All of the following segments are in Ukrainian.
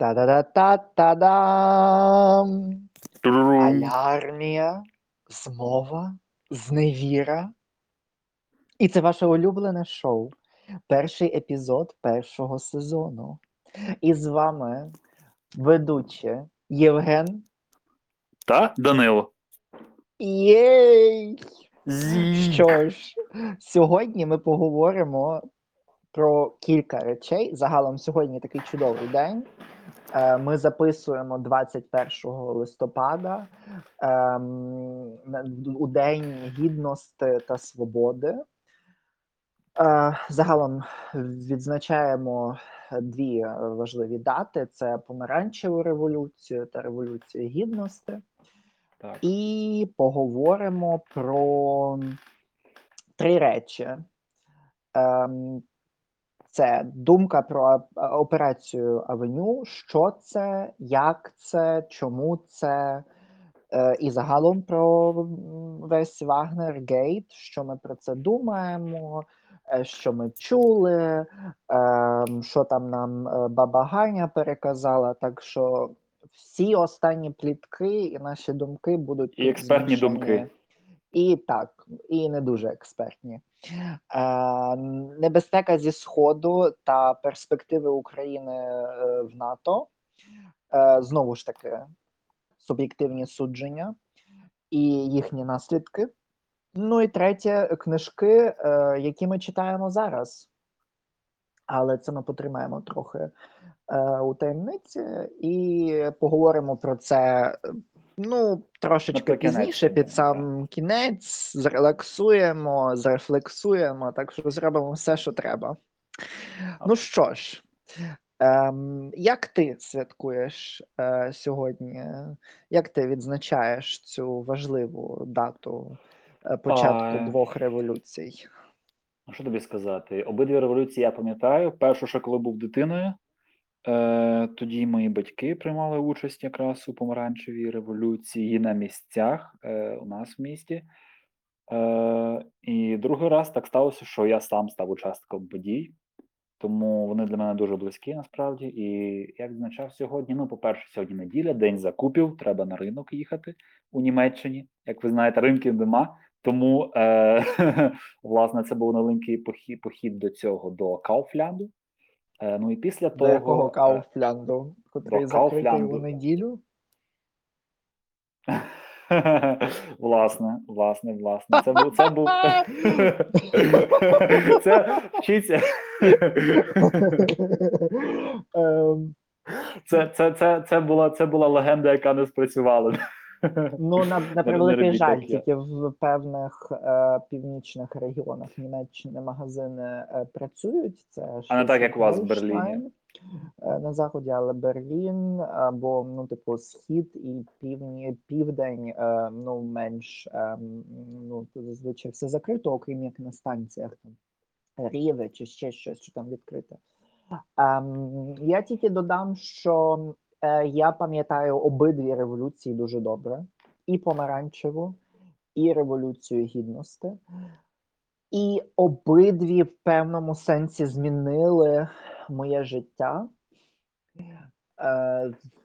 Та-да-да-та-та-дам! Алярмія, змова, зневіра. І це ваше улюблене шоу. Перший епізод першого сезону. І з вами ведучі Євген. Та Данило. Єй! Що ж, сьогодні ми поговоримо про кілька речей. Загалом сьогодні такий чудовий день. Е, Ми записуємо 21 листопада ем, у День гідності та свободи. Е, Загалом відзначаємо дві важливі дати: це помаранчеву революцію та революцію гідності. Так. І поговоримо про три речі. Це думка про операцію Авеню, що це, як це, чому це, е, і загалом про весь Вагнер Гейт, що ми про це думаємо, е, що ми чули, ем, що там нам е, баба Ганя переказала. Так що всі останні плітки і наші думки будуть І експертні змішані. думки. І так, і не дуже експертні. Небезпека зі Сходу та перспективи України е, в НАТО. Е, знову ж таки, суб'єктивні судження і їхні наслідки. Ну і третє, книжки, е, які ми читаємо зараз. Але це ми потримаємо трохи у таємниці і поговоримо про це. Ну, трошечки пізніше, під сам кінець, зрелаксуємо, зрефлексуємо, так що зробимо все, що треба. Ну що ж, ем, як ти святкуєш е, сьогодні? Як ти відзначаєш цю важливу дату е, початку А, двох революцій? Що тобі сказати? Обидві революції я пам'ятаю. Першу, ще коли був дитиною, е, тоді мої батьки приймали участь якраз у помаранчевій революції на місцях е, у нас в місті. Е, і другий раз так сталося, що я сам став учасником подій, тому вони для мене дуже близькі насправді. І я відзначав сьогодні. Ну, по-перше, сьогодні неділя, день закупів, треба на ринок їхати у Німеччині. Як ви знаєте, ринків нема. Тому, власне, це був похід, похід до цього, до Кауфлянду. Е, ну і після До того. якого е, Кауфлянду, котрий закритий у неділю? Власне, власне, власне. Це був це був це вчиться. Ем, Це, це, це, це була це була легенда, яка не спрацювала. Ну, на, на превеликий жаль, тільки в певних е, північних регіонах Німеччини магазини е, працюють. Це А не так, як у вас в Берліні. е, на заході, але Берлін або ну, типу, схід і півні, південь, е, ну менш е, ну зазвичай все закрито, окрім як на станціях там Ріве чи ще щось, що там відкрите. Ем, я тільки додам, що я пам'ятаю обидві революції дуже добре: і помаранчеву, і революцію гідності. І обидві в певному сенсі змінили моє життя.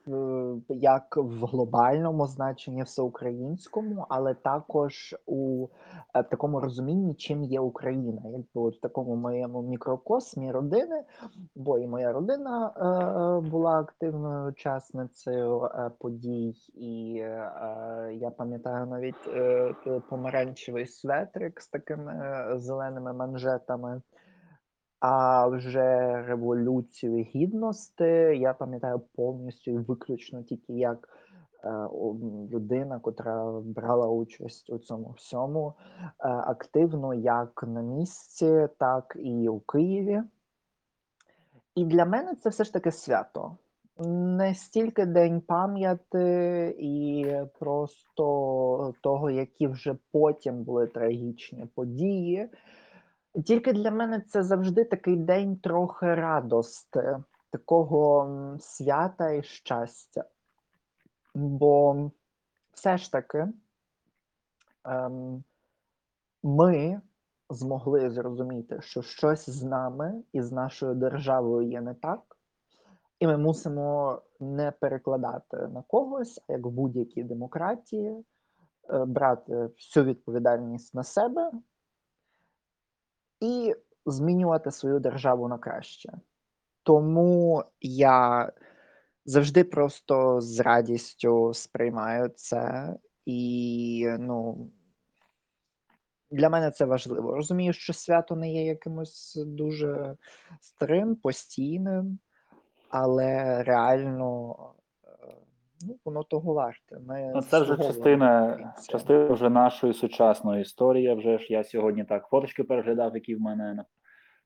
Е, як в глобальному значенні всеукраїнському, але також у е, такому розумінні, чим є Україна, якби от в такому моєму мікрокосмі родини, бо і моя родина е, була активною учасницею подій, і я пам'ятаю навіть помаранчевий светрик з такими зеленими манжетами. А вже революцію гідності я пам'ятаю повністю і виключно тільки як е, людина, котра брала участь у цьому всьому е, активно як на місці, так і у Києві. І для мене це все ж таки свято. Не стільки день пам'яті і просто того, які вже потім були трагічні події. Тільки для мене це завжди такий день трохи радости, такого свята і щастя. Бо все ж таки ем, ми змогли зрозуміти, що щось з нами і з нашою державою є не так, І ми мусимо не перекладати на когось, як в будь-якій демократії, е, брати всю відповідальність на себе і змінювати свою державу на краще. Тому я завжди просто з радістю сприймаю це, і ну для мене це важливо. Розумію, що свято не є якимось дуже старим, постійним, але реально ну, воно того варте. Ми Ну, це вже частина, частина вже нашої сучасної історії. Вже ж я сьогодні так фоточки переглядав, які в мене на,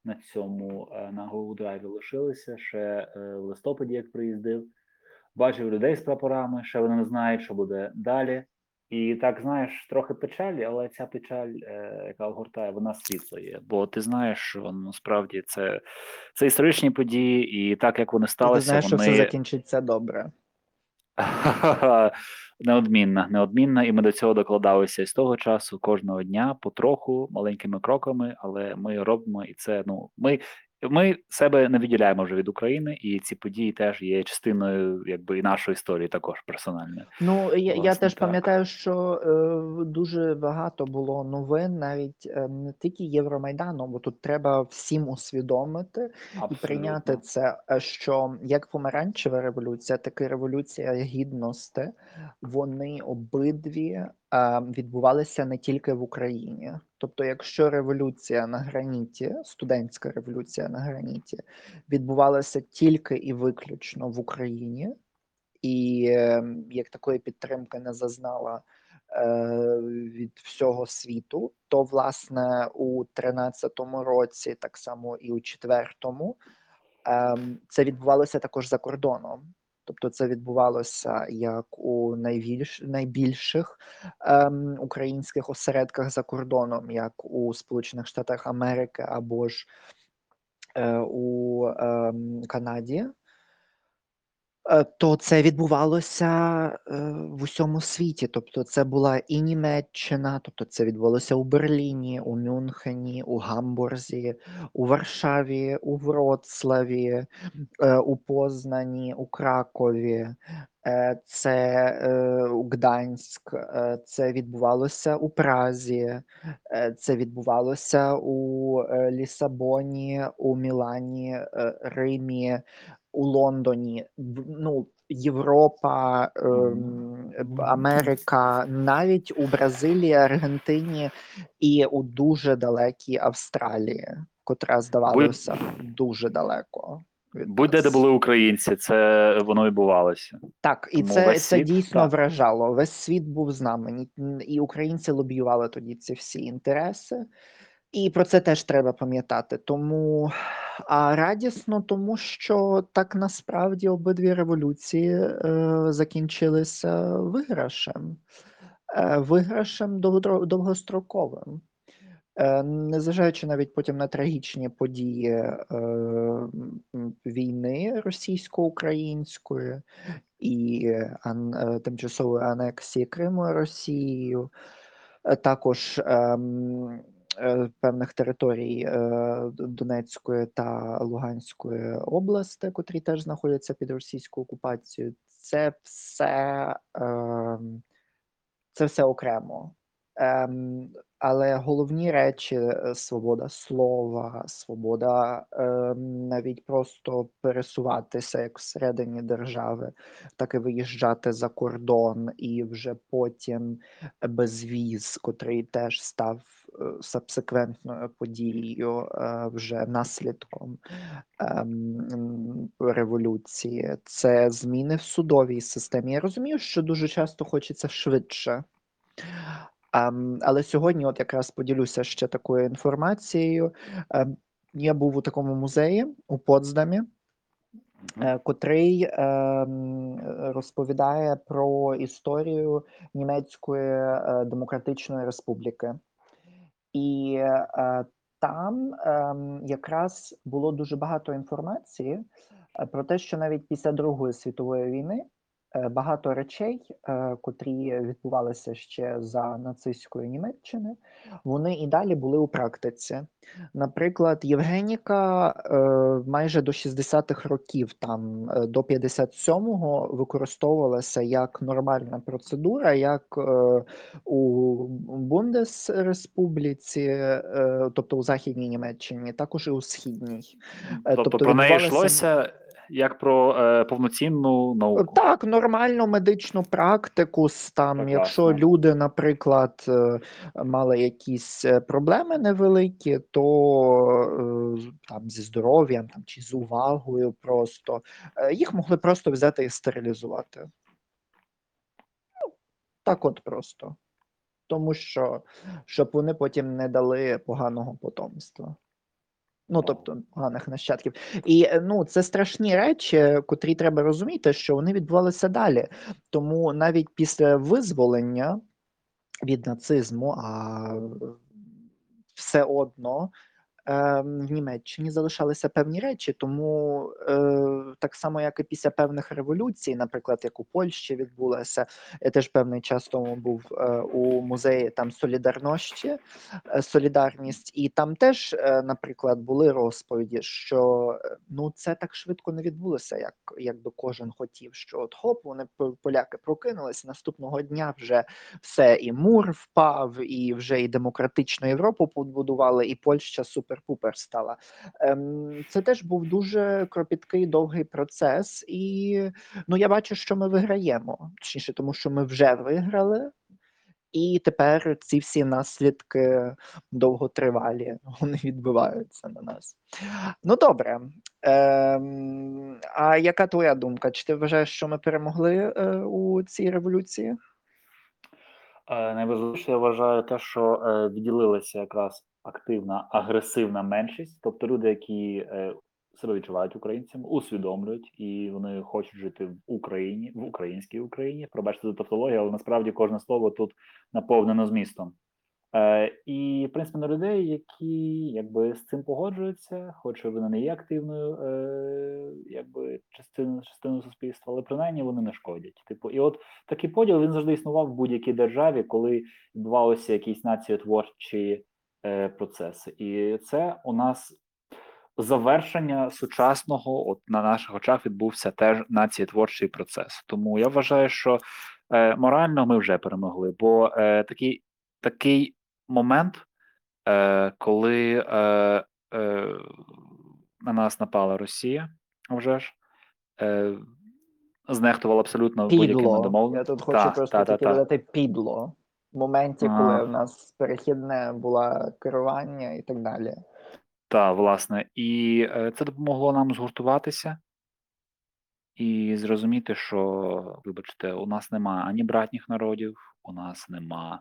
на цьому е, на Drive лишилися ще е, в листопаді, як приїздив. Бачив людей з прапорами, ще вони не знають, що буде далі. І так знаєш, трохи печалі, але ця печаль, е, яка огортає, вона світла є. Бо ти знаєш, що насправді це, це історичні події, і так як вони І ти сталися, знаєш, що все закінчиться добре. Неодмінна, неодмінна, і ми до цього докладалися і з того часу кожного дня потроху, маленькими кроками, але ми робимо і це. Ну ми, ми себе не відділяємо вже від України, і ці події теж є частиною, якби і нашої історії, також персональної. Ну, я, я теж так. пам'ятаю, що е, дуже багато було новин, навіть е, не тільки Євромайдану, бо тут треба всім усвідомити і прийняти це, е, що як помаранчева революція, так і революція гідності, вони обидві відбувалися не тільки в Україні. Тобто, якщо революція на граніті, студентська революція на граніті, відбувалася тільки і виключно в Україні, і е, як такої підтримки не зазнала е, від всього світу, то власне у 13-му році, так само і у 4-му, ем, це відбувалося також за кордоном. Тобто це відбувалося як у найбільш, найбільших ем, українських осередках за кордоном, як у Сполучених Штатах Америки або ж е, у е, Канаді. Е, то це відбувалося е, в усьому світі. Тобто, це була і Німеччина, тобто це відбулося у Берліні, у Мюнхені, у Гамбурзі, у Варшаві, у Вроцлаві, е, у Познані, у Кракові. Це Гданськ, це відбувалося у Празі, це відбувалося у Лісабоні, у Мілані, Римі, у Лондоні, ну, Європа, ем, Америка, навіть у Бразилії, Аргентині і у дуже далекій Австралії, котра здавалося дуже далеко. Будь-де де були українці, це воно відбувалося. Так, і Тому це, це світ, дійсно так. вражало. Весь світ був з нами, і українці лобіювали тоді ці всі інтереси. І про це теж треба пам'ятати. Тому а радісно, тому що так насправді обидві революції е, закінчилися виграшем, е, виграшем довгостроковим. Е, Незважаючи навіть потім на трагічні події е, війни російсько-української і ан, е, тимчасової анексії Криму Росією, е, також е, певних територій е, Донецької та Луганської області, котрі теж знаходяться під російською окупацією. Це все, ем, це все окремо. Ем, але головні речі е, свобода слова, свобода ем, навіть просто пересуватися як всередині держави, так і виїжджати за кордон, і вже потім безвіз, котрий теж став е, сабсеквентною подією, е, вже наслідком ем, революції. Це зміни в судовій системі. Я розумію, що дуже часто хочеться швидше. Але сьогодні, от якраз поділюся ще такою інформацією. Ем, я був у такому музеї у Потсдамі, е, котрий ем, розповідає про історію Німецької е, Демократичної Республіки. І е, там ем, якраз було дуже багато інформації про те, що навіть після Другої світової війни багато речей, е, котрі відбувалися ще за нацистської Німеччини, вони і далі були у практиці. Наприклад, Євгеніка е, майже до 60-х років, там е, до 57-го, використовувалася як нормальна процедура, як е, у Бундесреспубліці, е, тобто у Західній Німеччині, також і у Східній. Е, Тобто, про неї йшлося як про е, повноцінну науку. Так, нормальну медичну практику. Там, Прекрасно. якщо люди, наприклад, е, мали якісь е, проблеми невеликі, то е, там зі здоров'ям там, чи з увагою просто їх могли просто взяти і стерилізувати. Ну, так от просто. Тому що, щоб вони потім не дали поганого потомства. Ну, тобто поганих нащадків. І е, ну, це страшні речі, котрі треба розуміти, що вони відбувалися далі. Тому навіть після визволення від нацизму, а е, все одно в Німеччині залишалися певні речі. Тому е, так само, як і після певних революцій, наприклад, як у Польщі відбулася, я теж певний час тому був е, у музеї там Солідарності, е, Солідарність, і там теж, наприклад, були розповіді, що ну це так швидко не відбулося, як якби кожен хотів. Що от хоп, вони поляки прокинулись наступного дня. Вже все і мур впав, і вже і демократичну Європу побудували, і Польща супер-пупер стала. Ем, це теж був дуже кропіткий довгий процес, і ну я бачу, що ми виграємо. Точніше, тому що ми вже виграли. І тепер ці всі наслідки довготривалі вони відбиваються на нас. Ну добре. Ем, а яка твоя думка? Чи ти вважаєш, що ми перемогли е, у цій революції? Е, Найважливіше я вважаю те, що е, відділилася якраз активна агресивна меншість, тобто люди, які е, себе відчувають українцями, усвідомлюють і вони хочуть жити в Україні, в українській Україні. Пробачте за тавтологію, але насправді кожне слово тут наповнено змістом. Е, і в принципі на людей, які якби з цим погоджуються, хоч вони не є активною, е, якби частиною частиною суспільства, але принаймні вони не шкодять. Типу, і от такий поділ він завжди існував в будь-якій державі, коли відбувалися якісь націотворчі е, процеси. І це у нас завершення сучасного, от на наших очах відбувся теж націєтворчий процес. Тому я вважаю, що е, морально ми вже перемогли, бо е, такий, такий момент, е, коли е, е, на нас напала Росія, вже ж. Е, Знехтувала абсолютно будь-якими Підло. Я тут хочу Та, просто та, та, та. підло. Моменті, коли в нас перехідне було керування і так далі. Так, власне, і е, це допомогло нам згуртуватися і зрозуміти, що, вибачте, у нас нема ані братніх народів, у нас нема.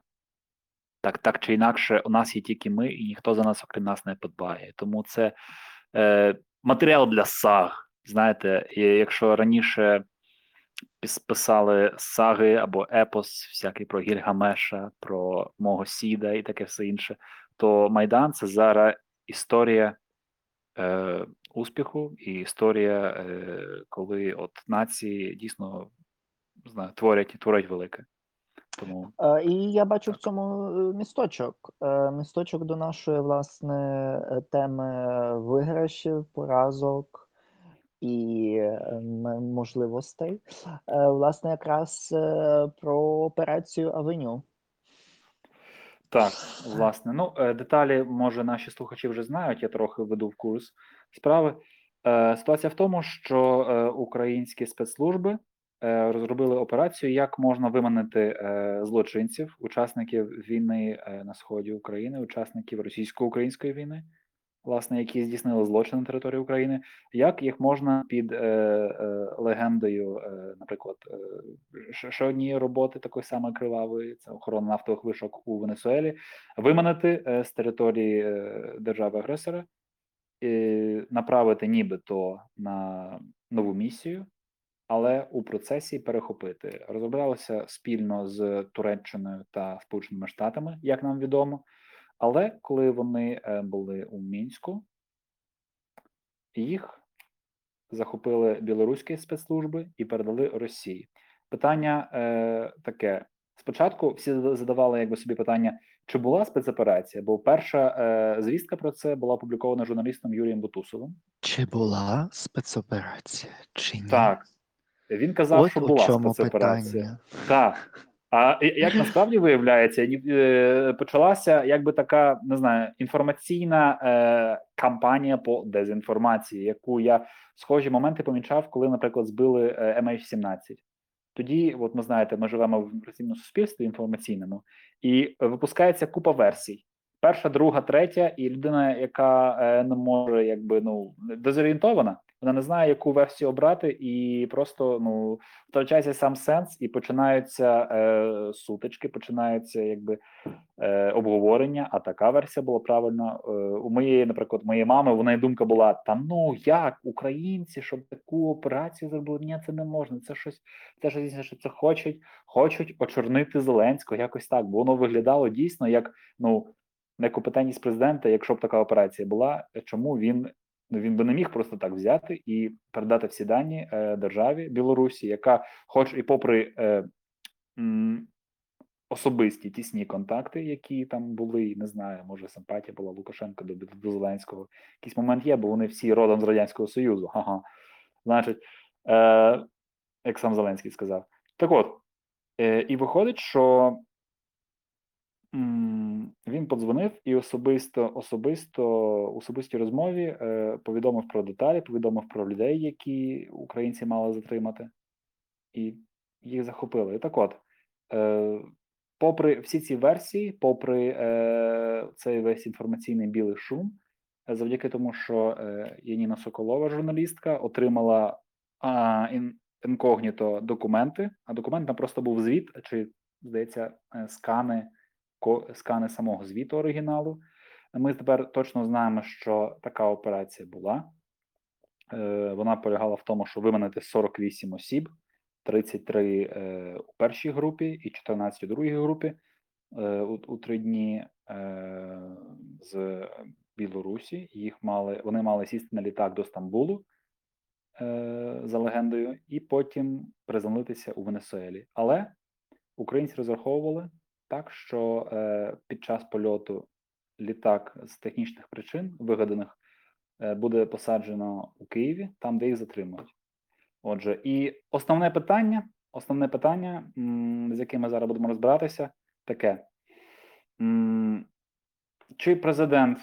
Так, так чи інакше, у нас є тільки ми, і ніхто за нас, окрім нас, не подбає. Тому це е, матеріал для саг. Знаєте, якщо раніше писали саги або епос, всякий про Гільгамеша, про мого Сіда і таке все інше, то Майдан це зараз історія е, успіху і історія, е, коли от нації дійсно не знаю, творять творять велике. Тому Е, І я бачу в цьому е, місточок. Е, Місточок до нашої власне теми виграшів, поразок і е, можливостей. Е, Власне, якраз е, про операцію Авеню. так, власне, ну деталі, може, наші слухачі вже знають, я трохи веду в курс справи. Ситуація в тому, що українські спецслужби розробили операцію, як можна виманити злочинців, учасників війни на сході України, учасників російсько-української війни, власне, які здійснили злочин на території України, як їх можна під е, е, легендою, е, наприклад, е, ще- однієї роботи такої самої кривавої, це охорона нафтових вишок у Венесуелі, виманити е, з території е, держави-агресора, і направити нібито на нову місію, але у процесі перехопити. Розроблялося спільно з Туреччиною та Сполученими Штатами, як нам відомо. Але коли вони е, були у Мінську, їх захопили білоруські спецслужби і передали Росії. Питання е, таке: спочатку всі задавали якби собі питання, чи була спецоперація? Бо перша е, звістка про це була опублікована журналістом Юрієм Бутусовим. Чи була спецоперація, чи ні? Так, він казав, От що була спецоперація. питання. Так. А як насправді виявляється, е, почалася якби така, не знаю, інформаційна е, кампанія по дезінформації, яку я схожі моменти помічав, коли, наприклад, збили е, MH17. Тоді, от ми знаєте, ми живемо в інформаційному суспільстві інформаційному, і випускається купа версій. Перша, друга, третя, і людина, яка е, не може, якби ну дезорієнтована, вона не знає, яку версію обрати, і просто ну втрачається сам сенс, і починаються е, сутички, починаються якби е, обговорення. А така версія була правильна. Е, у моєї, наприклад, моєї мами, в неї думка була: та ну як українці, щоб таку операцію зробили? Ні, це не можна. Це щось, це щось, що це хочуть, хочуть очорнити Зеленського, якось так. Бо воно виглядало дійсно як ну некомпетентність президента, якщо б така операція була, чому він ну він би не міг просто так взяти і передати всі дані е, державі Білорусі, яка, хоч і попри е, м, особисті тісні контакти, які там були, не знаю, може симпатія була Лукашенка до, до Зеленського. Якийсь момент є, бо вони всі родом з Радянського Союзу. Ага. Значить, е, як сам Зеленський сказав. Так от, е, і виходить, що Він подзвонив і особисто, особисто у особистій розмові е, повідомив про деталі, повідомив про людей, які українці мали затримати, і їх захопили. І так от, е, попри всі ці версії, попри е, цей весь інформаційний білий шум, завдяки тому, що е, Яніна Соколова, журналістка, отримала а, ін, інкогніто документи, а документ там просто був звіт, чи, здається, е, скани скани самого звіту оригіналу. Ми тепер точно знаємо, що така операція була. Е, Вона полягала в тому, що виманити 48 осіб, 33 е, у першій групі і 14 у другій групі е, у, три дні з Білорусі. Їх мали, вони мали сісти на літак до Стамбулу за легендою, і потім приземлитися у Венесуелі. Але українці розраховували так, що е, під час польоту літак з технічних причин, вигаданих, е, буде посаджено у Києві, там, де їх затримують. Отже, і основне питання, основне питання, м, з яким ми зараз будемо розбиратися, таке: м, чи президент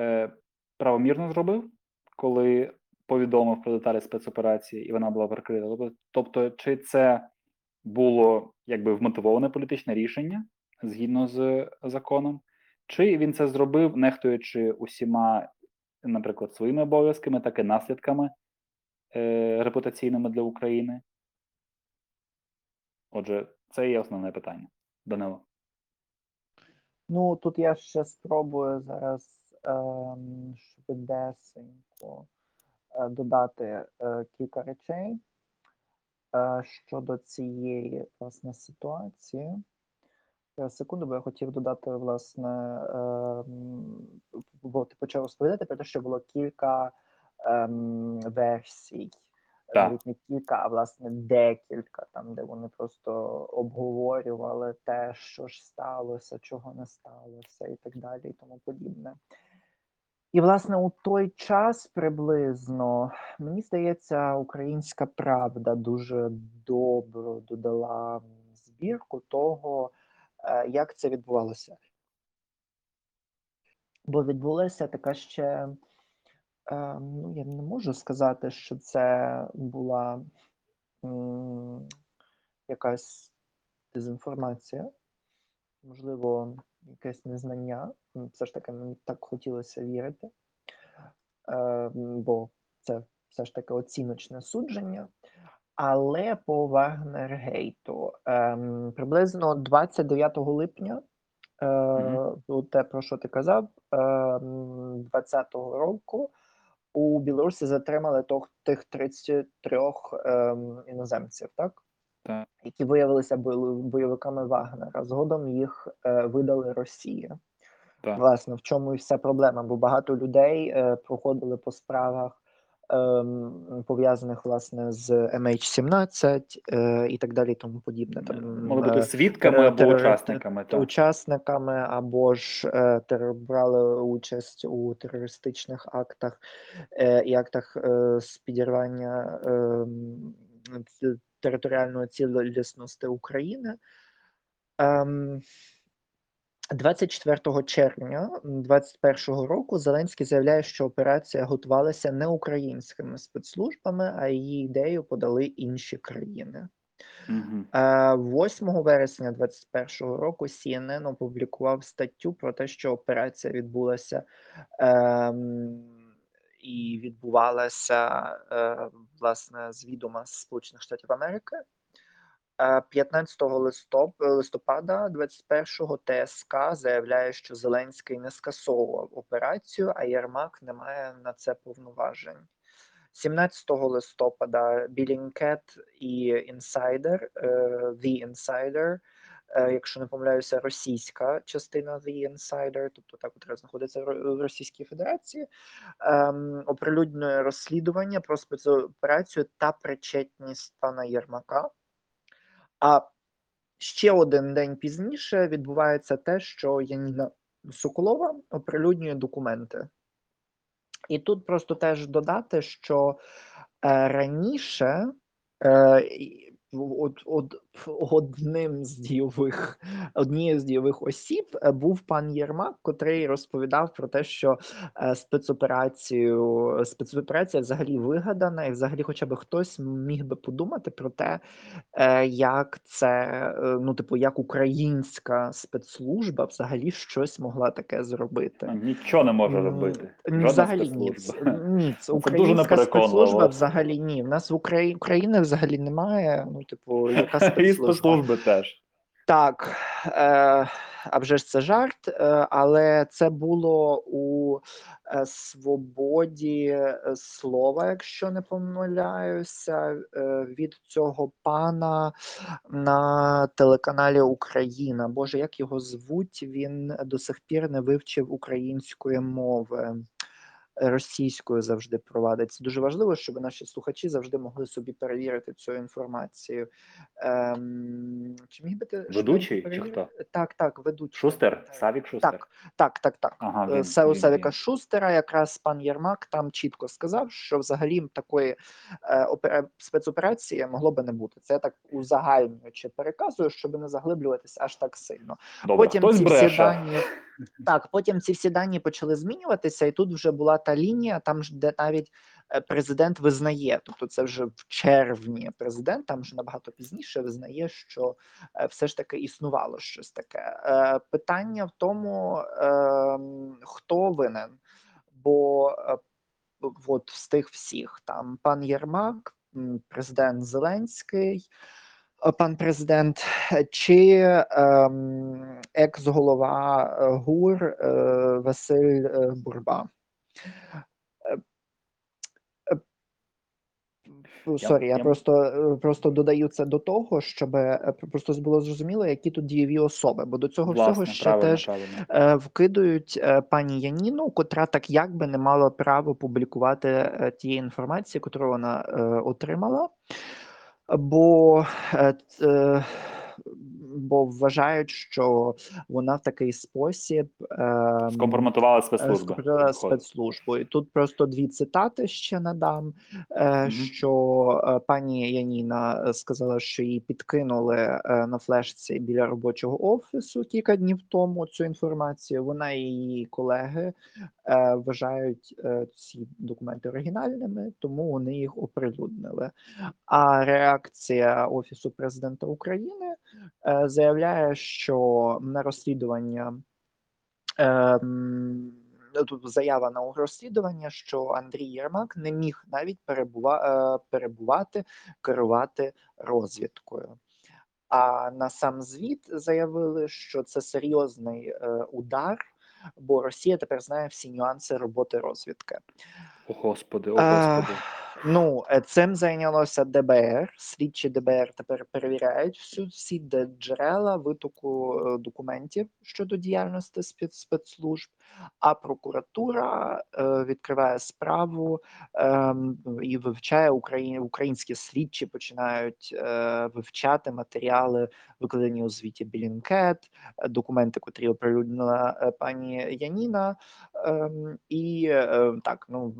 е, правомірно зробив, коли повідомив про деталі спецоперації, і вона була прикрита? Тобто, Тобто, чи це було якби вмотивоване політичне рішення згідно з законом, чи він це зробив, нехтуючи усіма, наприклад, своїми обов'язками, так і наслідками е, репутаційними для України? Отже, це є основне питання. Данило. Ну, тут я ще спробую зараз ем, швидесенько е, додати е, кілька речей е, щодо цієї власне ситуації. Секунду, бо я хотів додати, власне, ем, бо ти почав розповідати про те, що було кілька ем, версій. Так. Навіть не кілька, а власне декілька, там, де вони просто обговорювали те, що ж сталося, чого не сталося, і так далі, і тому подібне. І, власне, у той час приблизно, мені здається, українська правда дуже добре додала збірку того, е, як це відбувалося. Бо відбулася така ще, е, ну, я не можу сказати, що це була якась дезінформація, можливо, якесь незнання. Все ж таки мені так хотілося вірити, е, бо це все ж таки оціночне судження. Але по Вагнергейту ем, приблизно 29 липня, ну, те, про що ти казав, ем, 20-го року у Білорусі затримали тих 33 ем, іноземців, так? Так. які виявилися бойовиками Вагнера. Згодом їх е, видали Росії. Так. Власне, в чому і вся проблема, бо багато людей е, проходили по справах ем, пов'язаних власне з MH17 е, і так далі, і тому подібне. Там Могли бути свідками або тере- учасниками. Так. учасниками або ж е, тер- брали участь у терористичних актах е, і актах е, з підірвання ем, територіальної цілісності України. Ем, 24 червня 2021 року Зеленський заявляє, що операція готувалася не українськими спецслужбами, а її ідею подали інші країни. Е, 8 вересня 2021 року CNN опублікував статтю про те, що операція відбулася ем, і відбувалася е, власне з відома Сполучених Штатів Америки. Е, 15 листоп, листопада 21-го ТСК заявляє, що Зеленський не скасовував операцію, а Єрмак не має на це повноважень. 17 листопада Billingcat і е, The Insider, е, якщо не помиляюся, російська частина The Insider, тобто та, котра знаходиться в Російській Федерації, ем, оприлюднює розслідування про спецоперацію та причетність пана Єрмака. А ще один день пізніше відбувається те, що Яніна Соколова оприлюднює документи. І тут просто теж додати, що е, раніше от, от, одним з дійових, однією з дійових осіб е, був пан Єрмак, котрий розповідав про те, що е, спецоперацію спецоперація взагалі вигадана, і взагалі, хоча б хтось міг би подумати про те, е, як це, ну, типу, як українська спецслужба взагалі щось могла таке зробити. Нічого не може робити. Жодна взагалі ні. Ні, українська спецслужба взагалі ні. В нас в Україні України взагалі немає. Ну, типу, яка спецслужба? теж. Так, е, а вже ж це жарт, е, але це було у е, свободі е, слова, якщо не помиляюся, е, від цього пана на телеканалі Україна. Боже, як його звуть? Він до сих пір не вивчив української мови. Російською завжди провадить. Це дуже важливо, щоб наші слухачі завжди могли собі перевірити цю інформацію. Ем, чи міг би ти Ведучий чи хто? Так, так, ведучий. Шустер? Савік Шустер? Так, так, так, так. Ага, Е, він, Се- у він. Шустера якраз пан Єрмак там чітко сказав, що взагалі такої е, опера- спецоперації могло би не бути. Це я так узагальнюючи переказую, щоб не заглиблюватися аж так сильно. Добре, Потім хтось ці всі дані так, потім ці всі дані почали змінюватися, і тут вже була та лінія, там ж де навіть е, президент визнає, тобто це вже в червні президент, там вже набагато пізніше визнає, що е, все ж таки існувало щось таке. Е, Питання в тому, ем, хто винен, бо от з тих всіх там пан Єрмак, президент Зеленський. Е, Пан президент, чи ем, екс-голова е, ГУР е, Василь Бурба. Я- Сорі, я просто, просто додаю це до того, щоб просто було зрозуміло, які тут дієві особи, бо до цього всього ще правильно, теж правильно. вкидують пані Яніну, котра так якби не мала права публікувати тієї інформації, яку вона отримала, бо, е, е, бо вважають, що вона в такий спосіб ем, е, скомпрометувала виходить. спецслужбу. І тут просто дві цитати ще надам. Е. Що пані Яніна сказала, що їй підкинули на флешці біля робочого офісу кілька днів тому цю інформацію. Вона і її колеги вважають е, ці документи оригінальними, тому вони їх оприлюднили. А реакція Офісу президента України е, заявляє, що на розслідування ем, тут заява на розслідування, що Андрій Єрмак не міг навіть перебува, е, перебувати, керувати розвідкою. А на сам звіт заявили, що це серйозний е, удар, бо Росія тепер знає всі нюанси роботи розвідки. О, Господи, о, Е, Господи. Ну, е, цим зайнялося ДБР. Слідчі ДБР тепер перевіряють всю всі джерела витоку е, документів щодо діяльності спец- спецслужб, а прокуратура е, відкриває справу ем, і вивчає Україні. Українські слідчі починають е, вивчати матеріали, викладені у звіті Білінкет, е, документи, котрі оприлюднила е, пані Яніна. Ем, і е, так, ну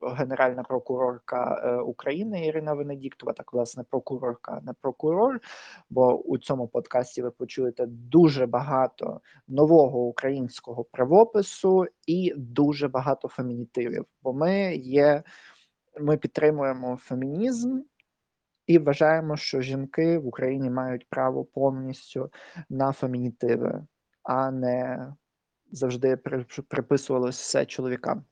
генеральна прокурорка е, України Ірина Венедіктова, так власне прокурорка, не прокурор. Бо у цьому подкасті ви почуєте дуже багато нового українського правопису і дуже багато фемінітивів. Бо ми є, ми підтримуємо фемінізм. І вважаємо, що жінки в Україні мають право повністю на фемінітиви, а не завжди при- приписувалось все чоловікам.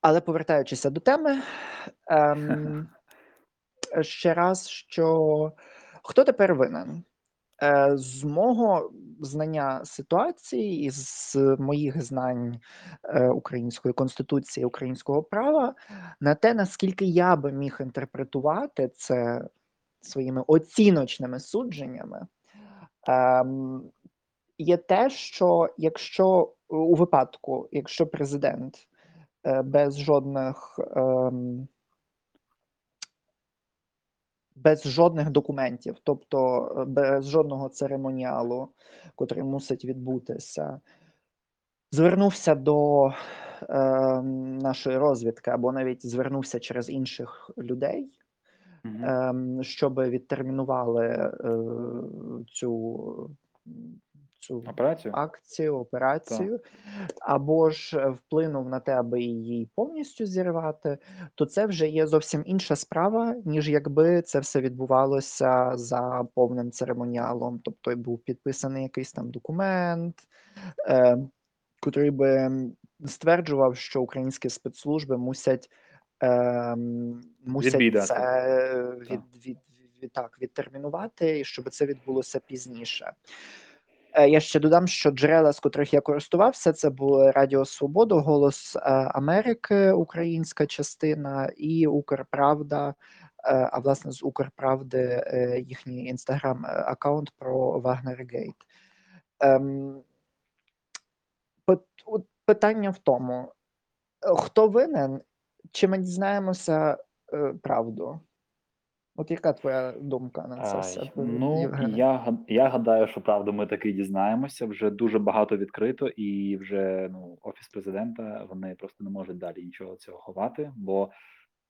Але повертаючися до теми, ем, ще раз, що хто тепер винен? Е, з мого знання ситуації і з моїх знань е, української конституції, українського права, на те, наскільки я би міг інтерпретувати це своїми оціночними судженнями, ем, є те, що якщо у випадку, якщо президент е, без жодних ем, без жодних документів, тобто е, без жодного церемоніалу, котрий мусить відбутися, звернувся до е, нашої розвідки або навіть звернувся через інших людей, ем, щоб відтермінували е, цю, цю Операцію? акцію, операцію, або ж е, вплинув на те, аби її повністю зірвати, то це вже є зовсім інша справа, ніж якби це все відбувалося за повним церемоніалом. Тобто був підписаний якийсь там документ, е, котрий би стверджував, що українські спецслужби мусять. Е, мусять Відвідати. це від, Так. від, від, так, відтермінувати, і щоб це відбулося пізніше. Е, Я ще додам, що джерела, з котрих я користувався, це були Радіо Свободу, Голос е, Америки, українська частина, і Укрправда. е, А власне з Укрправди їхній інстаграм аккаунт про Вагнергейт. Ем, питання в тому, хто винен, чи ми дізнаємося правду? От яка твоя думка на це все? Ну, Євгене? я, я гадаю, що правду ми таки дізнаємося. Вже дуже багато відкрито, і вже ну, офіс президента вони просто не можуть далі нічого цього ховати. Бо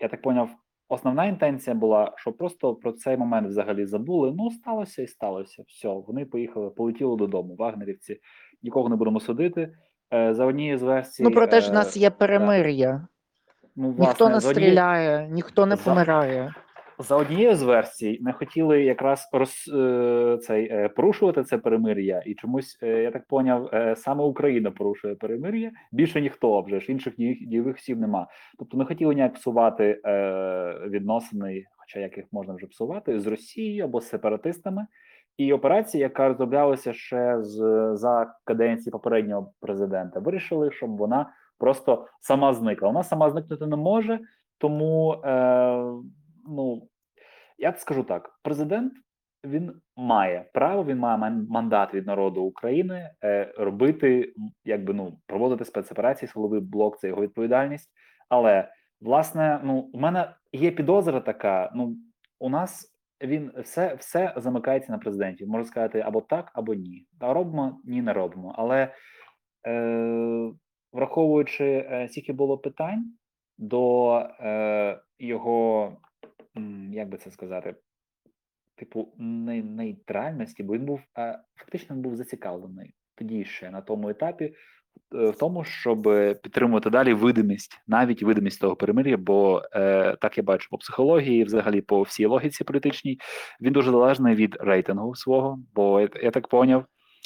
я так поняв, основна інтенція була, що просто про цей момент взагалі забули. Ну, сталося і сталося. Все, вони поїхали, полетіли додому. Вагнерівці нікого не будемо судити. Е, за однією з версій, Ну, проте ж в е, нас є перемир'я. ну, Ніхто не стріляє, ніхто не За- помирає. За однією з версій не хотіли якраз роз, е, цей, е, порушувати це перемир'я, і чомусь, е, я так поняв, саме Україна порушує перемир'я. Більше ніхто вже ж інших дійових осіб нема. Тобто не хотіли ніяк псувати відносини, хоча як їх можна вже псувати, з Росією або з сепаратистами. І операція, яка розроблялася ще з за каденції попереднього президента, вирішили, щоб вона просто сама зникла. Вона сама зникнути не може, тому е, ну я скажу так: президент він має право, він має мандат від народу України е, робити, якби ну проводити спецоперації, силовий блок це його відповідальність. Але власне, ну у мене є підозра така. Ну у нас він все, все замикається на президенті. Можна сказати або так, або ні. Та робимо, ні, не робимо. Але е, враховуючи е, скільки було питань до е, його, як би це сказати, типу, не, нейтральності, бо він був фактично він був зацікавлений тоді ще на тому етапі. е, В тому, щоб підтримувати далі видимість, навіть видимість того перемир'я, бо е, так я бачу по психології, взагалі по всій логіці політичній, він дуже залежний від рейтингу свого. Бо я, я так поняв,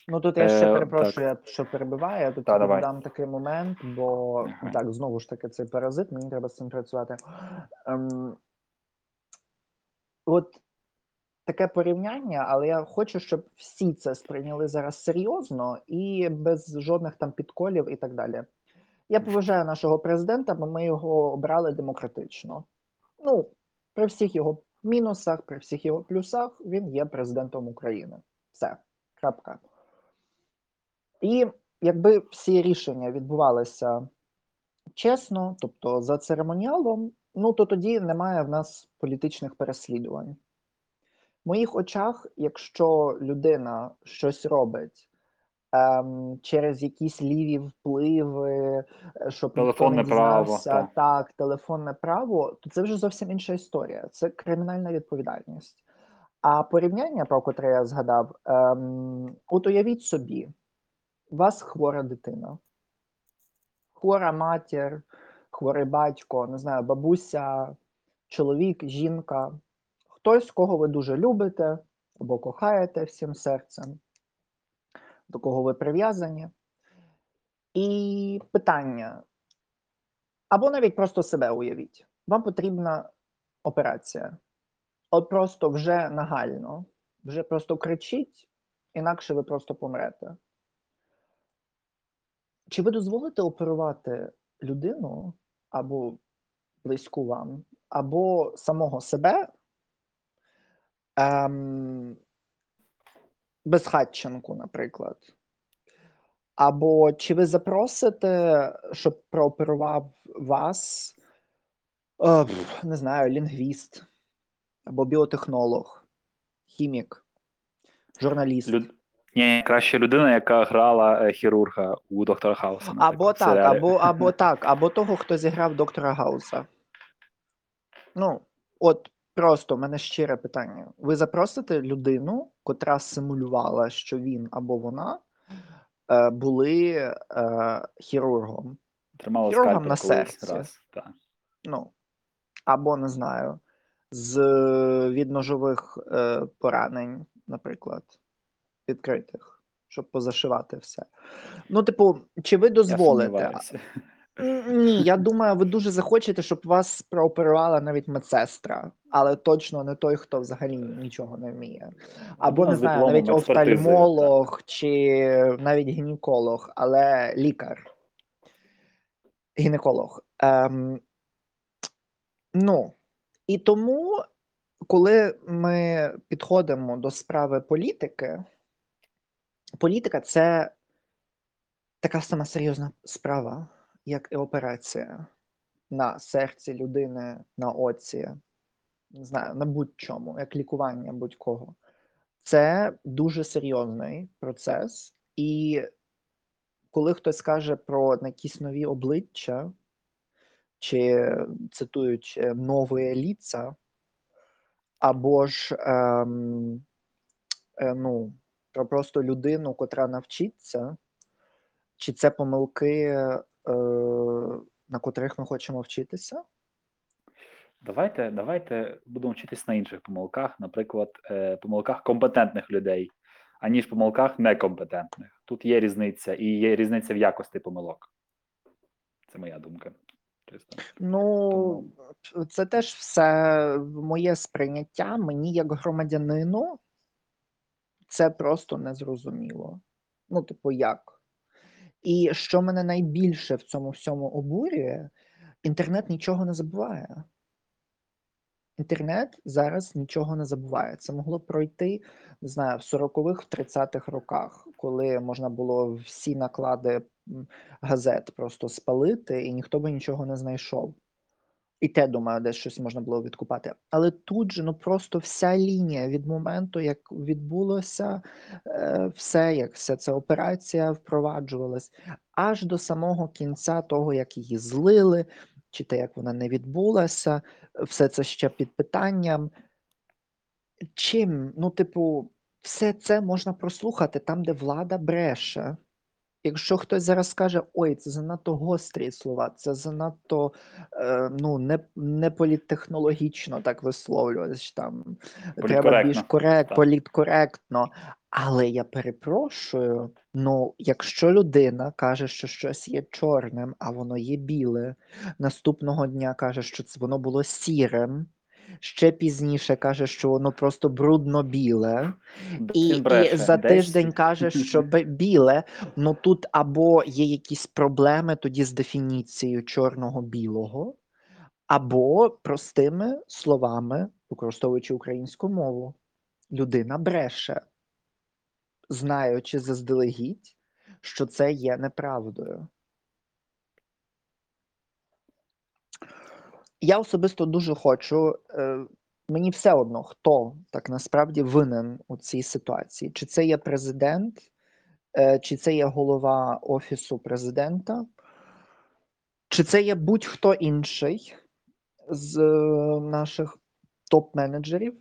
Ну тут я ще Е, перепрошую, я що перебиваю, я тут Та, давай. дам такий момент, бо так, знову ж таки, цей паразит, мені треба з цим працювати. Ем, от таке порівняння, але я хочу, щоб всі це сприйняли зараз серйозно і без жодних там підколів і так далі. Я поважаю нашого президента, бо ми його обрали демократично. Ну, при всіх його мінусах, при всіх його плюсах, він є президентом України. Все. Крапка. І якби всі рішення відбувалися чесно, тобто за церемоніалом, ну то тоді немає в нас політичних переслідувань. В моїх очах, якщо людина щось робить ем, через якісь ліві впливи, е, щоб ніхто Телефонне не право, так. так, телефонне право, то це вже зовсім інша історія. Це кримінальна відповідальність. А порівняння, про котре я згадав, ем, от уявіть собі, у вас хвора дитина, хвора матір, хворий батько, не знаю, бабуся, чоловік, жінка, хтось, кого ви дуже любите або кохаєте всім серцем, до кого ви прив'язані. І питання, або навіть просто себе уявіть, вам потрібна операція. От просто вже нагально, вже просто кричіть, інакше ви просто помрете. Чи ви дозволите оперувати людину або близьку вам, або самого себе ем, безхатченку, наприклад? Або чи ви запросите, щоб прооперував вас, е, не знаю, лінгвіст, або біотехнолог, хімік, журналіст? Люд... Ні, краще людина, яка грала е, хірурга у доктора Хауса. Або так, серіалі. або, або так, або того, хто зіграв доктора Гауса. Ну, от просто в мене щире питання. Ви запросите людину, котра симулювала, що він або вона е, були е, хірургом. Тримала хірургом на серці. раз. Так. Ну, або не знаю, з відножових е, поранень, наприклад, відкритих, щоб позашивати все. Ну, типу, чи ви дозволите? М, Ні, я думаю, ви дуже захочете, щоб вас прооперувала навіть медсестра, але точно не той, хто взагалі нічого не вміє. Або не знаю, навіть офтальмолог чи навіть гінеколог, але лікар. Гінеколог. Ем, ну, і тому, коли ми підходимо до справи політики, політика це така сама серйозна справа, як і операція на серці людини, на оці, не знаю, на будь-чому, як лікування будь-кого. Це дуже серйозний процес, і коли хтось каже про якісь нові обличчя, чи цитуючи нові ліца, або ж ем, е, ну, про просто людину, котра навчиться, чи це помилки, е, на котрих ми хочемо вчитися? Давайте, давайте будемо вчитись на інших помилках, наприклад, е, помилках компетентних людей, аніж помилках некомпетентних. Тут є різниця, і є різниця в якості помилок. Це моя думка. Ну, це теж все моє сприйняття. Мені, як громадянину, це просто незрозуміло. Ну, типу, як? І що мене найбільше в цьому всьому обурює, інтернет нічого не забуває. Інтернет зараз нічого не забуває. Це могло пройти, не знаю, в 40-х, в 30-х роках, коли можна було всі наклади газет просто спалити, і ніхто би нічого не знайшов. І те, думаю, десь щось можна було відкупати. Але тут же ну просто вся лінія від моменту, як відбулося е, все, як вся ця операція впроваджувалась, аж до самого кінця того, як її злили, чи те, як вона не відбулася, все це ще під питанням. Чим, ну, типу, все це можна прослухати там, де влада бреше. Якщо хтось зараз скаже, ой, це занадто гострі слова, це занадто е, ну, не, не політтехнологічно так висловлюватися, там треба більш корект, так. політкоректно. Але я перепрошую, ну, якщо людина каже, що щось є чорним, а воно є біле, наступного дня каже, що це воно було сірим, ще пізніше каже, що воно просто брудно-біле, і, і за тиждень каже, що біле. Ну тут або є якісь проблеми тоді з дефініцією чорного-білого, або простими словами, використовуючи українську мову, людина бреше, знаючи заздалегідь, що це є неправдою. Я особисто дуже хочу. Е, мені все одно, хто так насправді винен у цій ситуації. Чи це є президент, е, чи це є голова Офісу президента, чи це є будь-хто інший з е, наших топ-менеджерів.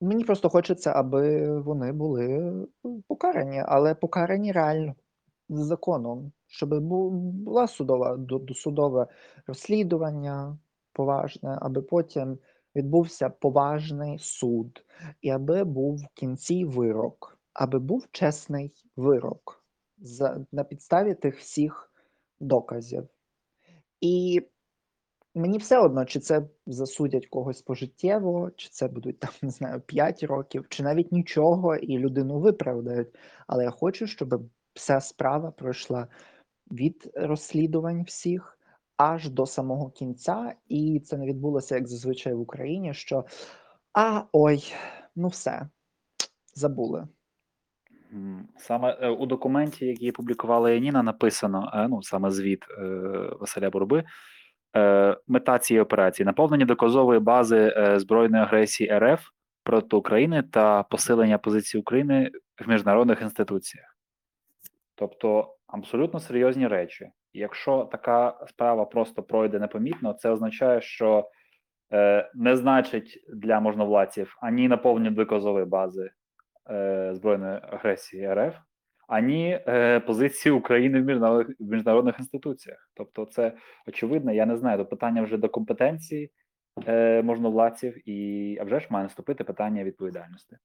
Мені просто хочеться, аби вони були покарані, але покарані реально з законом, щоб була судова досудове розслідування поважне, аби потім відбувся поважний суд, і аби був в кінці вирок, аби був чесний вирок на підставі тих всіх доказів. І мені все одно, чи це засудять когось пожиттєво, чи це будуть там, не знаю, 5 років, чи навіть нічого, і людину виправдають. Але я хочу, щоб вся справа пройшла від розслідувань всіх аж до самого кінця, і це не відбулося як зазвичай в Україні, що а ой, ну все, забули. Саме е, у документі, який опублікувала Яніна, написано, е, ну саме звіт е, Василя Бурби, е, мета цієї операції наповнення доказової бази збройної агресії РФ проти України та посилення позиції України в міжнародних інституціях. Тобто абсолютно серйозні речі. Якщо така справа просто пройде непомітно, це означає, що е, не значить для можновладців ані наповнення доказової бази е, збройної агресії РФ, ані е, позиції України в міжнародних, в міжнародних інституціях. Тобто, це очевидно. Я не знаю, то питання вже до компетенції е, можновладців, і а вже ж має наступити питання відповідальності.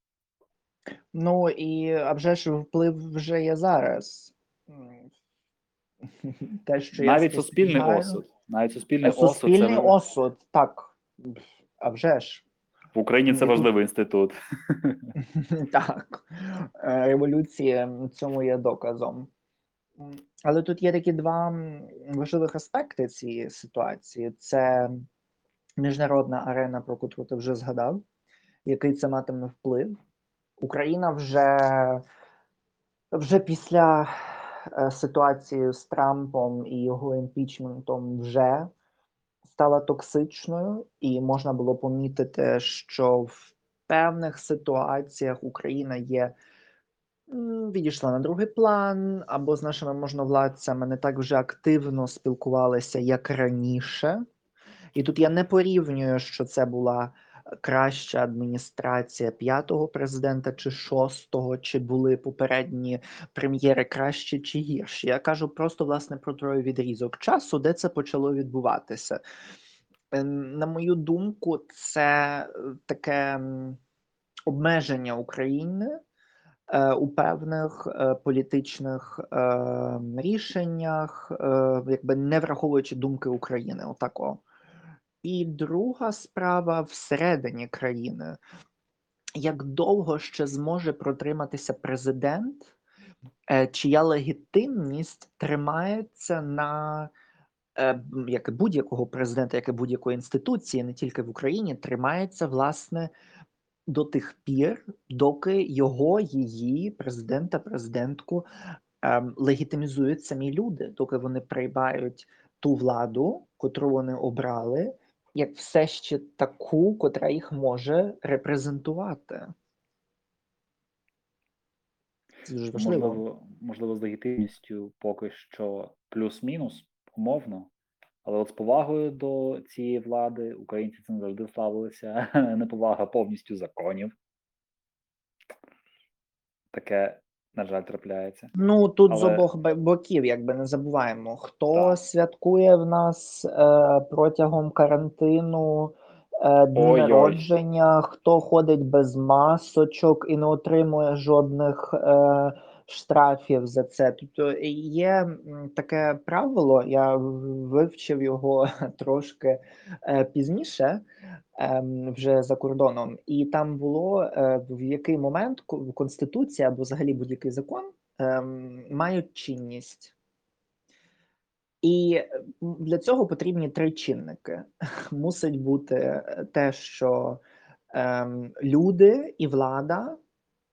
Ну і а вже ж вплив вже є зараз. Те, що я навіть суспільний спостерігаю- осуд, навіть суспільний, Е, Суспільний осуд, це, осуд, так. А вже ж. в Україні це важливий інститут. Так, Е, революція цьому є доказом. Але тут є такі два важливих аспекти цієї ситуації: це міжнародна арена, про яку ти вже згадав, який це матиме вплив. Україна вже, вже після е, ситуації з Трампом і його імпічментом вже стала токсичною, і можна було помітити, що в певних ситуаціях Україна є відійшла на другий план, або з нашими можновладцями не так вже активно спілкувалися, як раніше. І тут я не порівнюю, що це була краща адміністрація п'ятого президента чи шостого, чи були попередні прем'єри кращі чи гірші. Я кажу просто власне про той відрізок часу, де це почало відбуватися. Е, На мою думку, це е, таке обмеження України е, у певних політичних рішеннях, якби не враховуючи думки України. Отако. І друга справа всередині країни. Як довго ще зможе протриматися президент, е, чия легітимність тримається на е, як будь-якого президента, як і будь-якої інституції, не тільки в Україні, тримається власне до тих пір, доки його, її, президента, президентку ем, легітимізують самі люди, доки вони приймають ту владу, котру вони обрали, як все ще таку, котра їх може репрезентувати. Це дуже важливо. Можливо, можливо, з легітимністю поки що плюс-мінус, умовно. Але от з повагою до цієї влади українці цим завжди славилися. Неповага повністю законів. Таке, на жаль, трапляється. Ну тут з обох боків, якби не забуваємо, хто Так. святкує в нас е, протягом карантину е, дні народження, хто ходить без масочок і не отримує жодних е, штрафів за це. Тобто є таке правило, я вивчив його трошки е, пізніше. ем, вже за кордоном, і там було е, в який момент Конституція або взагалі будь-який закон ем, мають чинність. І для цього потрібні три чинники. Мусить бути е, те, що ем, люди і влада,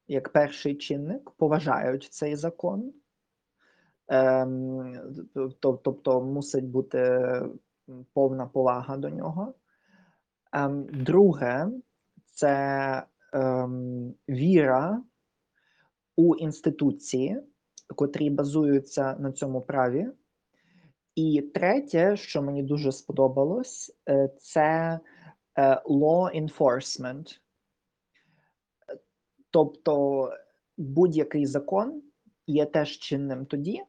як перший чинник, поважають цей закон. Ем, тобто мусить бути повна повага до нього. Ем, друге, це ем, віра у інституції, котрі базуються на цьому праві. І третє, що мені дуже сподобалось, е, це е, law enforcement. Тобто будь-який закон є теж чинним тоді,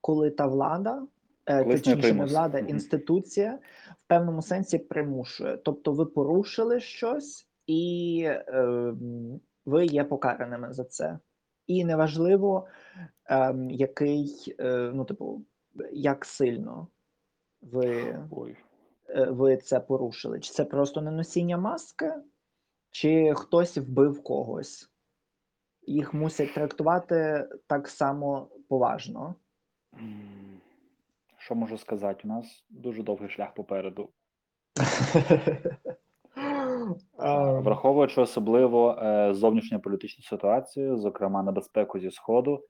коли та влада, е, точніше, не влада, інституція в певному сенсі примушує. Тобто ви порушили щось, і е, ви є покараними за це. І неважливо, ем, який, е, ну, типу, як сильно ви, Ой. е, ви це порушили. Чи це просто неносіння маски, чи хтось вбив когось. Їх мусять трактувати так само поважно. Що можу сказати? У нас дуже довгий шлях попереду. Ем, Враховуючи особливо е, зовнішньополітичну ситуацію, зокрема небезпеку зі Сходу,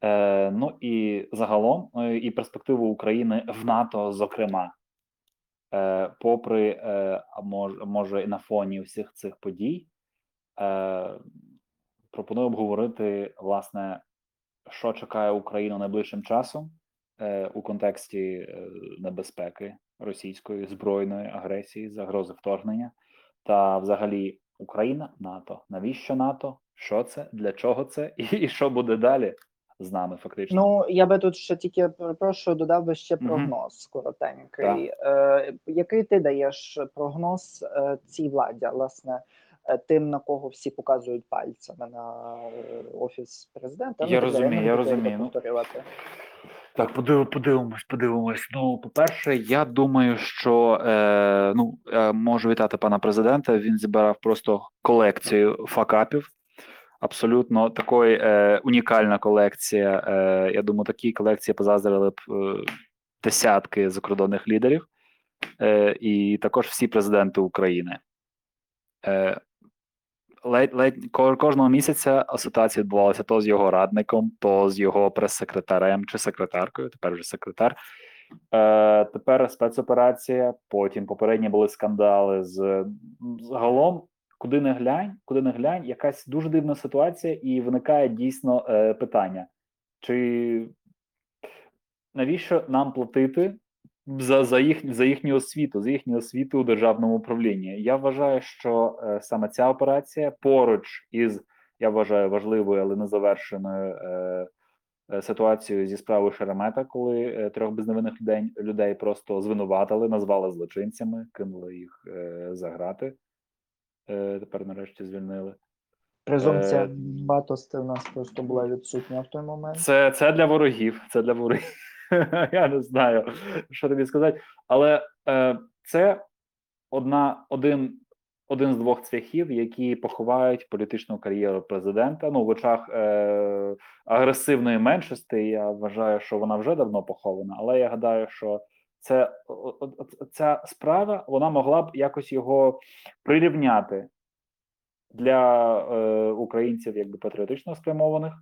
е, ну і загалом е, і перспективу України в НАТО, зокрема, попри може і на фоні всіх цих подій, пропоную обговорити власне, що чекає Україну найближчим часом е, у контексті е, небезпеки російської збройної агресії, загрози вторгнення та взагалі Україна, НАТО. Навіщо НАТО? Що це? Для чого це? І, і що буде далі з нами, фактично? Ну, я би тут ще тільки перепрошую, додав би ще прогноз коротенький. Е, який ти даєш прогноз е, цій владі, власне, тим, на кого всі показують пальцями на е, офіс президента? Я так далі. розумію, я розумію. Ну, повторювати. Так, подив, подивимось, подивимось. Ну, по-перше, я думаю, що е, ну, е, можу вітати пана президента. Він зібрав просто колекцію факапів. Абсолютно такої е, унікальна колекція. Е, я думаю, такі колекції позаздрили б е, десятки закордонних лідерів, е, і також всі президенти України. Е, ледь, ледь кожного місяця ситуація відбувалася то з його радником, то з його прес-секретарем чи секретаркою, тепер вже секретар. Е, тепер спецоперація, потім попередні були скандали з загалом. Куди не глянь, куди не глянь, якась дуже дивна ситуація, і виникає дійсно е, питання: чи навіщо нам платити за, за, їх, за їхню освіту, за їхню освіту у державному управлінні? Я вважаю, що е, саме ця операція поруч із я вважаю важливою, але незавершеною е, е, ситуацією зі справою Шеремета, коли е, трьох безневинних людей, людей просто звинуватили, назвали злочинцями, кинули їх е, за грати. Е, тепер нарешті звільнили. Презумпція Е, батости в нас просто була відсутня в той момент. Це, це для ворогів. Це для ворогів. Я не знаю, що тобі сказати. Але е, це одна, один, один з двох цвяхів, які поховають політичну кар'єру президента. Ну, в очах е, агресивної меншості. Я вважаю, що вона вже давно похована, але я гадаю, що це ця справа вона могла б якось його прирівняти для е, українців, якби патріотично спрямованих,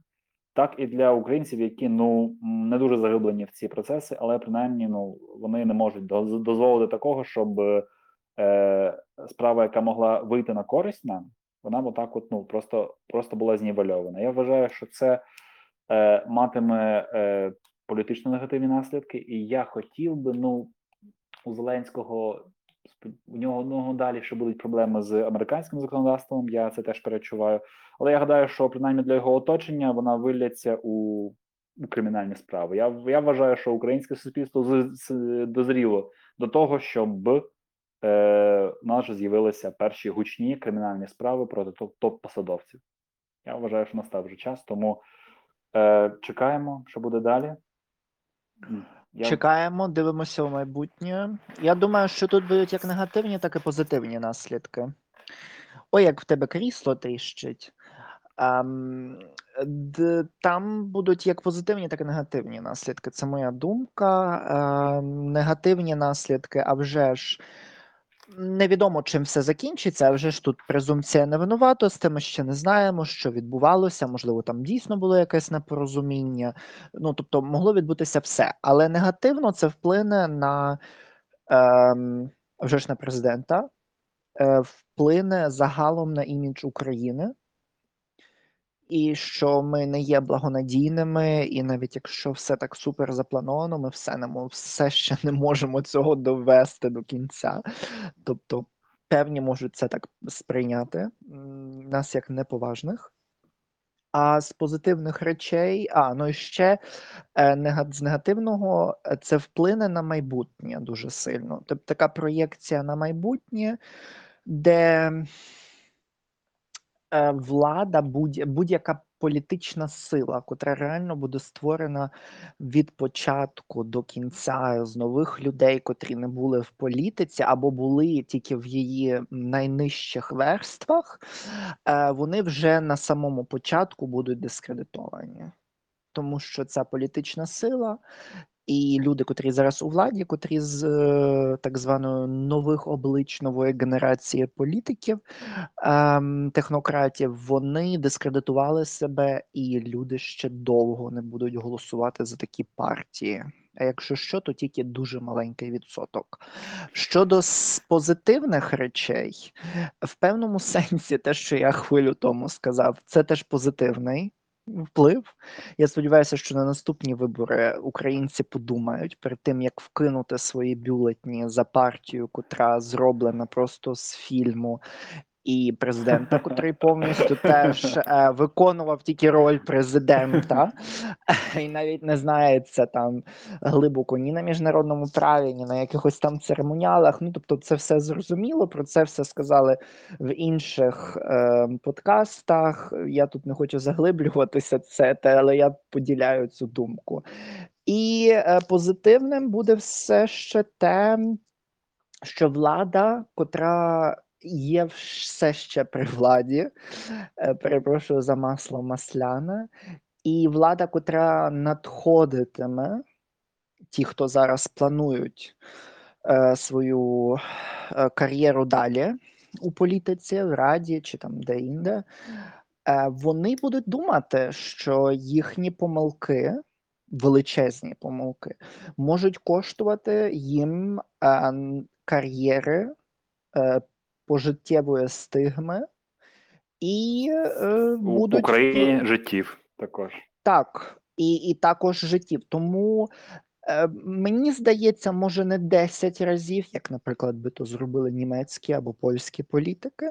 так і для українців, які ну не дуже заглиблені в ці процеси, але принаймні ну вони не можуть доз- дозволити такого, щоб е, справа, яка могла вийти на користь нам, вона отак от ну просто просто була знівельована. Я вважаю, що це е, матиме е, політично негативні наслідки, і я хотів би ну у Зеленського у нього, у нього далі ще будуть проблеми з американським законодавством. Я це теж перечуваю. Але я гадаю, що принаймні для його оточення вона вилляться у, у кримінальні справи. Я, я вважаю, що українське суспільство з, з- дозріло до того, щоб е, у нас же з'явилися перші гучні кримінальні справи проти топ- топ-посадовців. Я вважаю, що настав вже час, тому е, чекаємо, що буде далі. Я Чекаємо, дивимося в майбутнє. Я думаю, що тут будуть як негативні, так і позитивні наслідки. Ой, як в тебе крісло тріщить. Там будуть як позитивні, так і негативні наслідки. Це моя думка. Ем, негативні наслідки, а вже ж невідомо, чим все закінчиться, а вже ж тут презумпція невинуватості, ми ще не знаємо, що відбувалося. Можливо, там дійсно було якесь непорозуміння. Ну, тобто, могло відбутися все. Але негативно це вплине на ем, вже ж на президента, е, вплине загалом на імідж України. І що ми не є благонадійними, і навіть якщо все так супер заплановано, ми все не все ще не можемо цього довести до кінця. Тобто, певні можуть це так сприйняти нас як неповажних. А з позитивних речей, а ну і ще е, з негативного е, це вплине на майбутнє дуже сильно. Тобто така проєкція на майбутнє, де влада, будь, будь-яка політична сила, котра реально буде створена від початку до кінця з нових людей, котрі не були в політиці або були тільки в її найнижчих верствах, е, вони вже на самому початку будуть дискредитовані. Тому що ця політична сила і люди, котрі зараз у владі, котрі з е, так званої нових облич нової генерації політиків, ем, технократів, вони дискредитували себе, і люди ще довго не будуть голосувати за такі партії. А якщо що, то тільки дуже маленький відсоток. Щодо позитивних речей, в певному сенсі, те, що я хвилю тому сказав, це теж позитивний вплив. Я сподіваюся, що на наступні вибори українці подумають перед тим, як вкинути свої бюлетні за партію, котра зроблена просто з фільму. І президента, котрий повністю теж е, виконував тільки роль президента, і навіть не знається там глибоко ні на міжнародному праві, ні на якихось там церемоніалах. Ну тобто, це все зрозуміло. Про це все сказали в інших е, подкастах. Я тут не хочу заглиблюватися це, те, але я поділяю цю думку. І е, позитивним буде все ще те, що влада, котра є все ще при владі, е, перепрошую за масло масляне, і влада, котра надходитиме, ті, хто зараз планують е, свою е, кар'єру далі у політиці, в раді чи там де-інде, е, вони будуть думати, що їхні помилки, величезні помилки, можуть коштувати їм е, кар'єри, е, пожиттєвої стигми, і е, будуть Україні життів також. так, і, і також життів. Тому е, мені здається, може не 10 разів, як, наприклад, би то зробили німецькі або польські політики.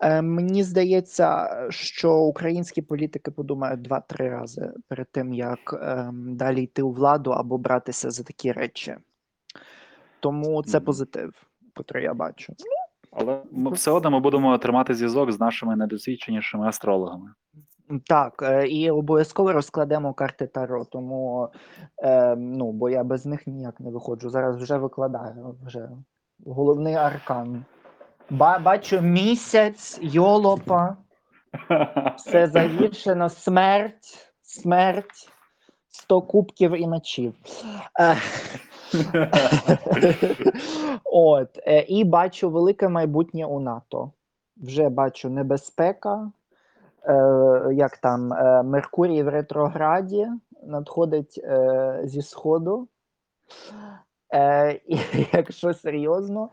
Е, мені здається, що українські політики подумають 2-3 рази перед тим, як е, далі йти у владу або братися за такі речі. Тому це позитив, котрий я бачу. Але ми все одно ми будемо тримати зв'язок з нашими недосвідченішими астрологами. Так, е, і обов'язково розкладемо карти Таро, тому е, ну, бо я без них ніяк не виходжу. Зараз вже викладаю вже головний аркан. Ба- бачу місяць, йолопа, все загіршено, смерть, смерть, 100 кубків і мечів. Е, От, е, і бачу велике майбутнє у НАТО. Вже бачу небезпека. Е, як там е, Меркурій в ретрограді надходить е, зі сходу. Е, і якщо серйозно,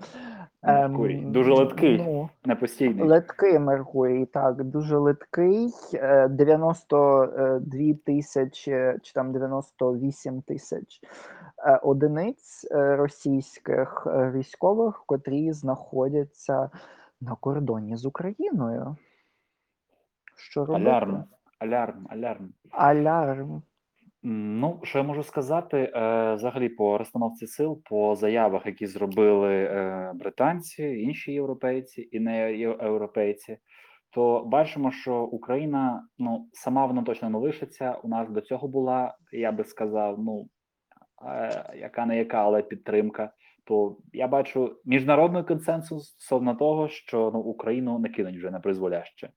ем, Меркурій дуже литкий. Ну, Не постійний. Литкий Меркурій, так, дуже литкий. Е, 92 тисячі чи там 98 тисяч одиниць е, російських е, військових, котрі знаходяться на кордоні з Україною. Що робити? Алярм, алярм, алярм. Алярм. Ну, що я можу сказати, е, взагалі по розстановці сил, по заявах, які зробили е, британці, інші європейці і не європейці, то бачимо, що Україна ну сама вона точно не лишиться. У нас до цього була, я би сказав, ну е, яка не яка, але підтримка. То я бачу міжнародний консенсус стосовно того, що ну Україну не кинуть вже на призволяще,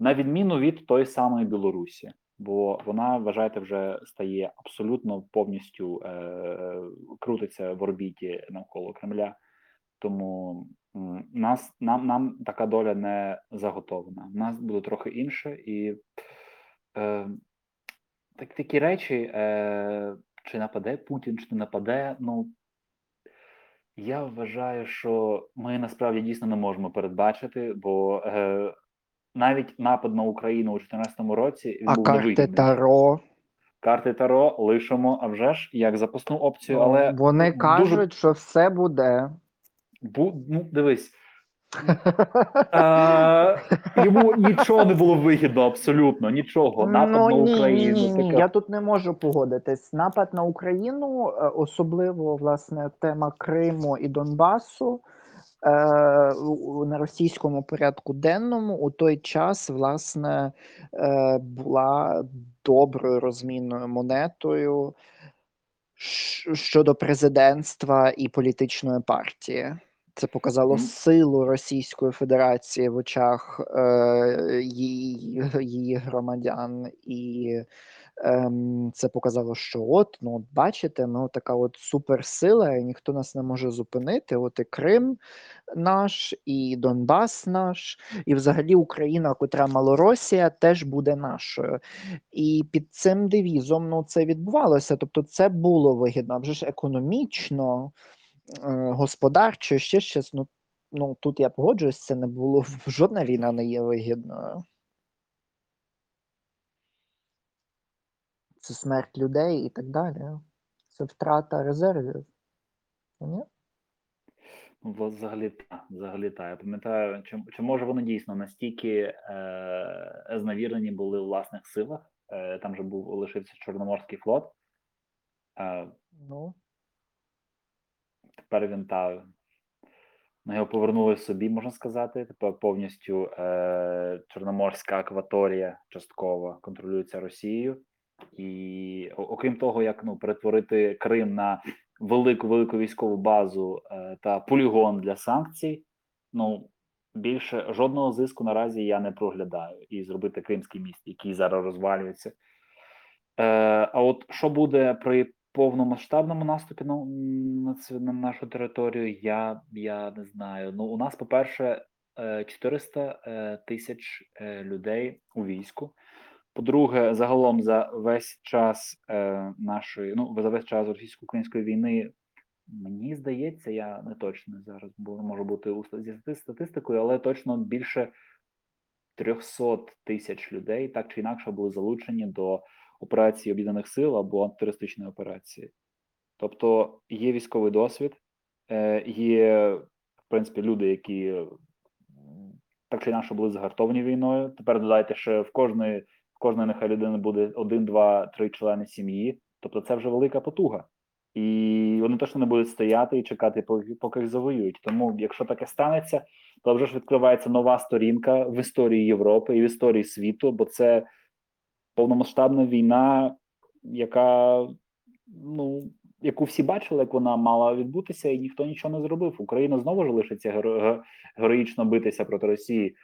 на відміну від тої самої Білорусі, бо вона вважаєте вже стає абсолютно повністю е, крутиться в орбіті навколо Кремля. Тому нас нам нам така доля не заготовлена. У нас буде трохи інше, і е, так, такі речі, е, чи нападе Путін, чи не нападе. Ну я вважаю, що ми насправді дійсно не можемо передбачити, бо е, навіть напад на Україну у 2014 році він А був карти. Таро Карти Таро лишимо, а вже ж як запасну опцію, але Ну, вони дуже кажуть, що все буде. бу, ну дивись. Е, йому нічого не було вигідно, абсолютно нічого. Напад ну, на ні, Україну. Ні, ні. Я тут не можу погодитись. Напад на Україну, е, особливо власне тема Криму і Донбасу. е, у- На російському порядку денному у той час власне е, була доброю розмінною монетою щ- щодо президентства і політичної партії. Це показало силу Російської Федерації в очах е, її, її громадян, і ем, це показало, що от, ну, от бачите, ми така от суперсила, і ніхто нас не може зупинити. От і Крим наш, і Донбас наш, і взагалі Україна, котра Малоросія, теж буде нашою. І під цим девізом ну, це відбувалося. Тобто, це було вигідно, вже ж економічно, е, господарчо, ще щось. Ну, ну тут я погоджуюсь, це не було жодна війна не є вигідною. Це смерть людей і так далі. Це втрата резервів. Ні? Ну, взагалі та, взагалі та. Я пам'ятаю, чи, чи може вони дійсно настільки е, зневірені були у власних силах. Е, там же був лишився Чорноморський флот. Е, Ну, тепер він та ну, його повернули собі, можна сказати. Тепер повністю е, Чорноморська акваторія частково контролюється Росією. І окрім того, як ну перетворити Крим на велику велику військову базу е, та полігон для санкцій, ну більше жодного зиску наразі я не проглядаю і зробити Кримський міст, який зараз розвалюється. Е, а от що буде при повномасштабному наступі на, на, на нашу територію, я, я не знаю. Ну, у нас, по-перше, е, 400 е, тисяч е, людей у війську. По-друге, загалом за весь час е, нашої, ну за весь час російсько-української війни, мені здається, я не точно зараз, можу бути у зі статистикою, але точно більше 300 тисяч людей так чи інакше були залучені до операції об'єднаних сил або антитерористичної операції. Тобто є військовий досвід, е, є в принципі люди, які так чи інакше були загартовані війною. Тепер додайте, що в кожної в кожної нехай людини буде один, два, три члени сім'ї. Тобто це вже велика потуга. І вони точно не будуть стояти і чекати, поки, поки їх завоюють. Тому, якщо таке станеться, то вже ж відкривається нова сторінка в історії Європи і в історії світу, бо це повномасштабна війна, яка ну яку всі бачили, як вона мала відбутися, і ніхто нічого не зробив. Україна знову ж лишиться геро- героїчно битися проти Росії,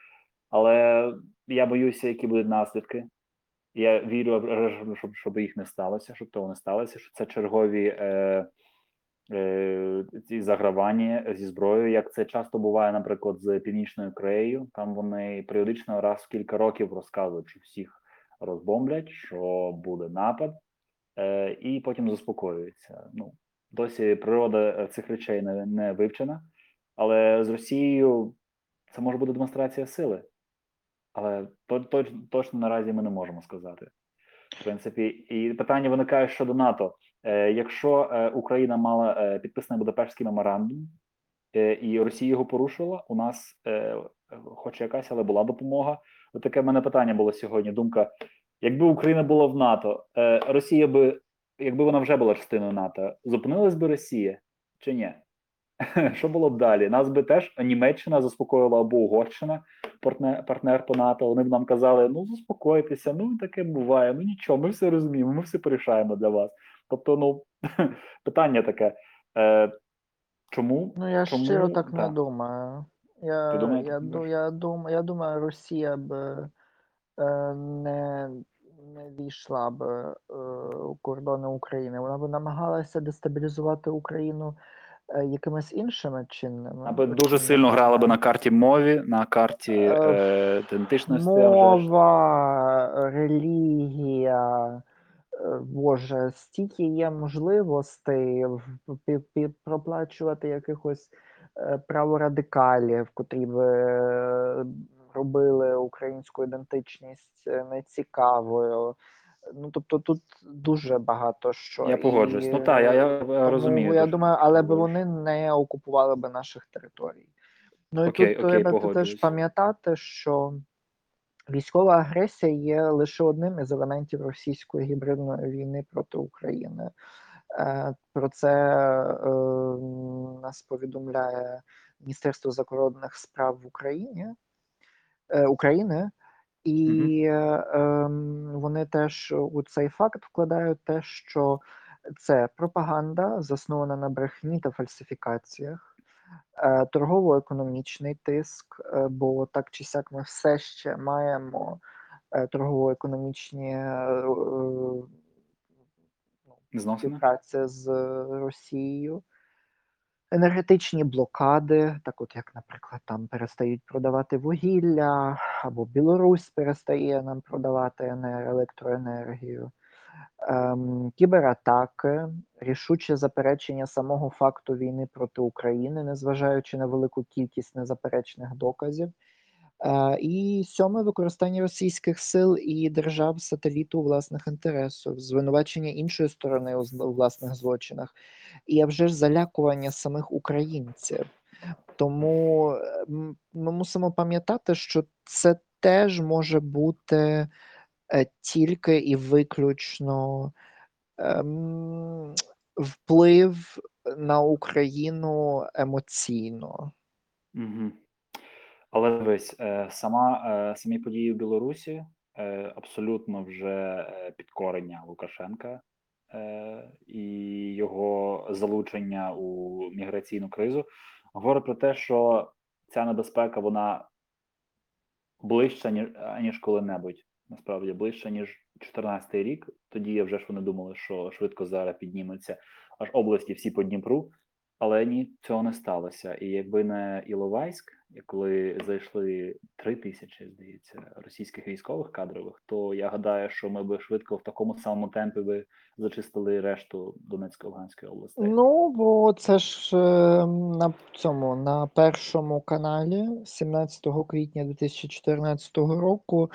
але я боюся, які будуть наслідки. Я вірю, щоб, щоб їх не сталося, щоб того не сталося, що це чергові е, е, ці загравання зі зброєю, як це часто буває, наприклад, з Північною Кореєю. Там вони періодично раз в кілька років розказують, що всіх розбомблять, що буде напад, е, і потім заспокоюються. Ну, досі природа е, цих речей не, не вивчена, але з Росією це може бути демонстрація сили. Але то, то, точно наразі ми не можемо сказати. В принципі, і питання виникає щодо НАТО. Е, якщо е, Україна мала е, підписаний Будапештський меморандум, е, і Росія його порушила, у нас, е, хоч якась, але була допомога. От таке в мене питання було сьогодні. Думка: якби Україна була в НАТО, е, Росія би, якби вона вже була частиною НАТО, зупинилась би Росія чи ні? Що було б далі? Нас би теж Німеччина заспокоїла або Угорщина, партнер, партнер по НАТО. Вони б нам казали: ну заспокойтеся, ну таке буває, ну нічого, ми все розуміємо, ми все порішаємо для вас. Тобто, ну Питання таке. Е, чому? Ну, я чому? щиро так не думаю. Я, Ви думаєте, я, ду- я, думаю, я думаю, Росія б е, не, не війшла б е, у кордони України. Вона б намагалася дестабілізувати Україну е, якимись іншими чинними. Аби дуже сильно грали би на карті мові, на карті Е, е, ідентичності. Мова, релігія, е, Боже, стільки є можливостей проплачувати якихось праворадикалів, котрі б е, робили українську ідентичність е, нецікавою. Ну, тобто тут дуже багато що. Я погоджуюсь. І, Ну так, я, я, тому розумію. Я думаю, але б вони не окупували б наших територій. Ну і Окей, тут окей, треба теж пам'ятати, що військова агресія є лише одним із елементів російської гібридної війни проти України. Е, Про це е, нас повідомляє Міністерство закордонних справ в Україні е, України, і ем, вони теж у цей факт вкладають те, що це пропаганда, заснована на брехні та фальсифікаціях, торгово-економічний тиск, бо так чи сяк ми все ще маємо торгово-економічні Зносини? співпраця з Росією. Енергетичні блокади, так от як, наприклад, там перестають продавати вугілля, або Білорусь перестає нам продавати енер- електроенергію, ем, кібератаки, рішуче заперечення самого факту війни проти України, незважаючи на велику кількість незаперечних доказів. І сьоме використання російських сил і держав сателіту у власних інтересах, звинувачення іншої сторони у власних злочинах, і а вже ж залякування самих українців. Тому е, ми мусимо пам'ятати, що це теж може бути е, тільки і виключно ем, вплив на Україну емоційно. Угу. Але дивись, е, сама, е, самі події в Білорусі е, абсолютно вже підкорення Лукашенка і його залучення у міграційну кризу говорить про те, що ця небезпека вона ближча, ніж, ніж коли-небудь. Насправді ближче, ніж 14 рік. Тоді вже ж вони думали, що швидко зараз підніметься аж області всі по Дніпру. Але ні, цього не сталося. І якби не Іловайськ, коли зайшли три тисячі, здається, російських військових кадрових, то я гадаю, що ми би швидко в такому самому темпі би зачистили решту Донецької Луганської областей. Ну, бо це ж е, на цьому на першому каналі 17 квітня 2014 року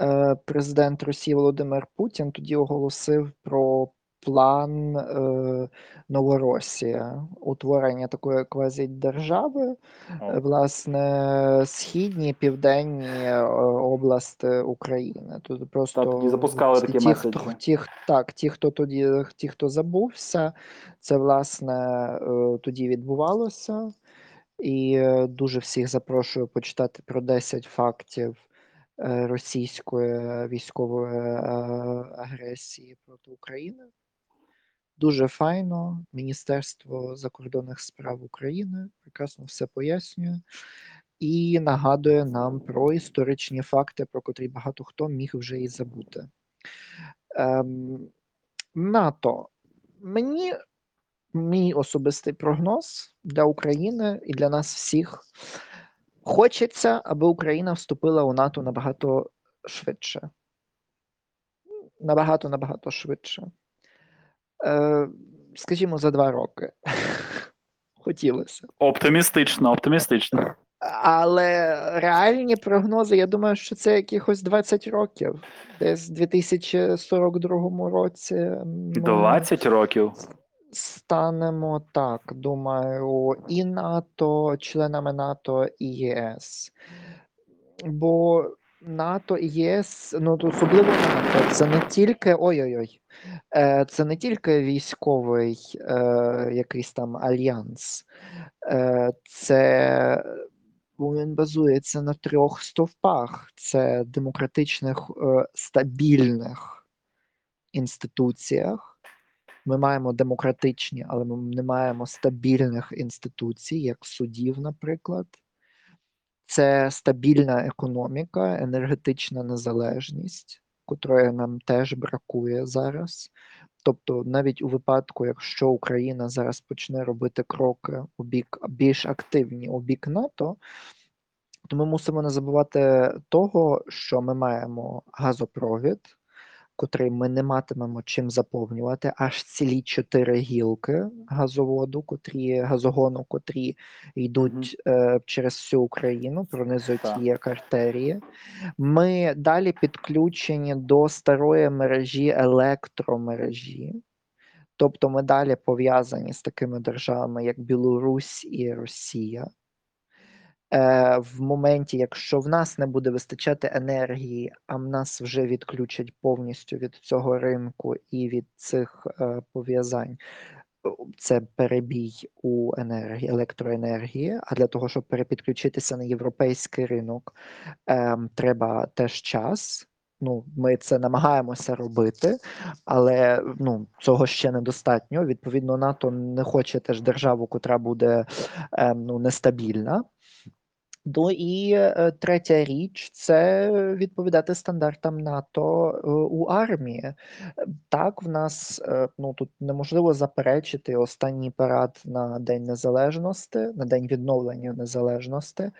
е, президент Росії Володимир Путін тоді оголосив про план е, Новоросія, утворення такої квазідержави, О, е, власне, східні, південні е, області України. Тут просто Та, тоді запускали такі ті, хто, ті, так, ті, хто тоді, ті, хто забувся, це власне е, тоді відбувалося. І е, дуже всіх запрошую почитати про 10 фактів е, російської військової е, агресії проти України. Дуже файно. Міністерство закордонних справ України прекрасно все пояснює і нагадує нам про історичні факти, про котрі багато хто міг вже і забути. Ем, НАТО. Мені мій особистий прогноз для України і для нас всіх. Хочеться, аби Україна вступила у НАТО набагато швидше. Набагато набагато швидше. Е, скажімо, за два роки. Хотілося. Оптимістично, оптимістично. Але реальні прогнози, я думаю, що це якихось 20 років. Десь в 2042 році. ми 20 років. станемо так, думаю, і НАТО, членами НАТО і ЄС. Бо НАТО і ЄС, ну особливо НАТО, це не тільки ой-ой-ой, е, це не тільки військовий е, якийсь там альянс, е, це він базується на трьох стовпах: це демократичних, е, стабільних інституціях, Ми маємо демократичні, але ми не маємо стабільних інституцій, як судів, наприклад. Це стабільна економіка, енергетична незалежність, котрої нам теж бракує зараз. Тобто, навіть у випадку, якщо Україна зараз почне робити кроки у бік більш активні у бік НАТО, то ми мусимо не забувати того, що ми маємо газопровід, котрий ми не матимемо чим заповнювати, аж цілі чотири гілки газоводу, котрі газогону, котрі йдуть е, через всю Україну, пронизують Так. її артерії. Ми далі підключені до старої мережі електромережі. Тобто ми далі пов'язані з такими державами, як Білорусь і Росія. Е, в моменті, якщо в нас не буде вистачати енергії, а в нас вже відключать повністю від цього ринку і від цих е, пов'язань, це перебій у енергії, електроенергії. А для того, щоб перепідключитися на європейський ринок, е, треба теж час. Ну, ми це намагаємося робити, але ну, цього ще недостатньо. Відповідно, НАТО не хоче теж державу, котра буде е, ну, нестабільна. Ну і е, третя річ це відповідати стандартам НАТО е, у армії. Так, в нас е, ну тут неможливо заперечити останній парад на День Незалежності, на День відновлення незалежності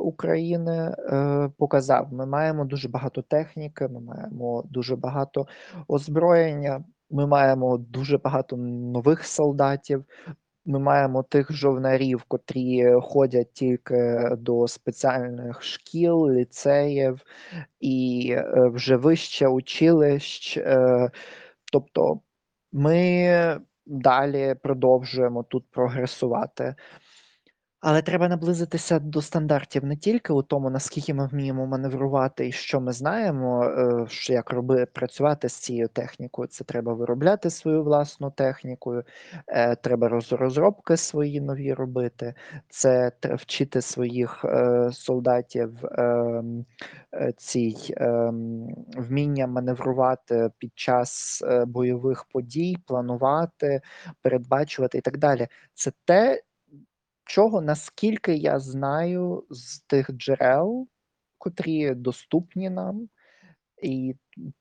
України показав. Ми маємо дуже багато техніки, ми маємо дуже багато озброєння, ми маємо дуже багато нових солдатів. Ми маємо тих жовнарів, котрі ходять тільки до спеціальних шкіл, ліцеїв і е, вже вище училищ. Е, тобто ми далі продовжуємо тут прогресувати. Але треба наблизитися до стандартів не тільки у тому, наскільки ми вміємо маневрувати і що ми знаємо, е, що як роби працювати з цією технікою. Це треба виробляти свою власну техніку, е, треба роз, розробки свої нові робити, це вчити своїх е, солдатів ем, цій ем, вміння маневрувати під час бойових подій, планувати, передбачувати і так далі. Це те, чого, наскільки я знаю з тих джерел, котрі доступні нам, і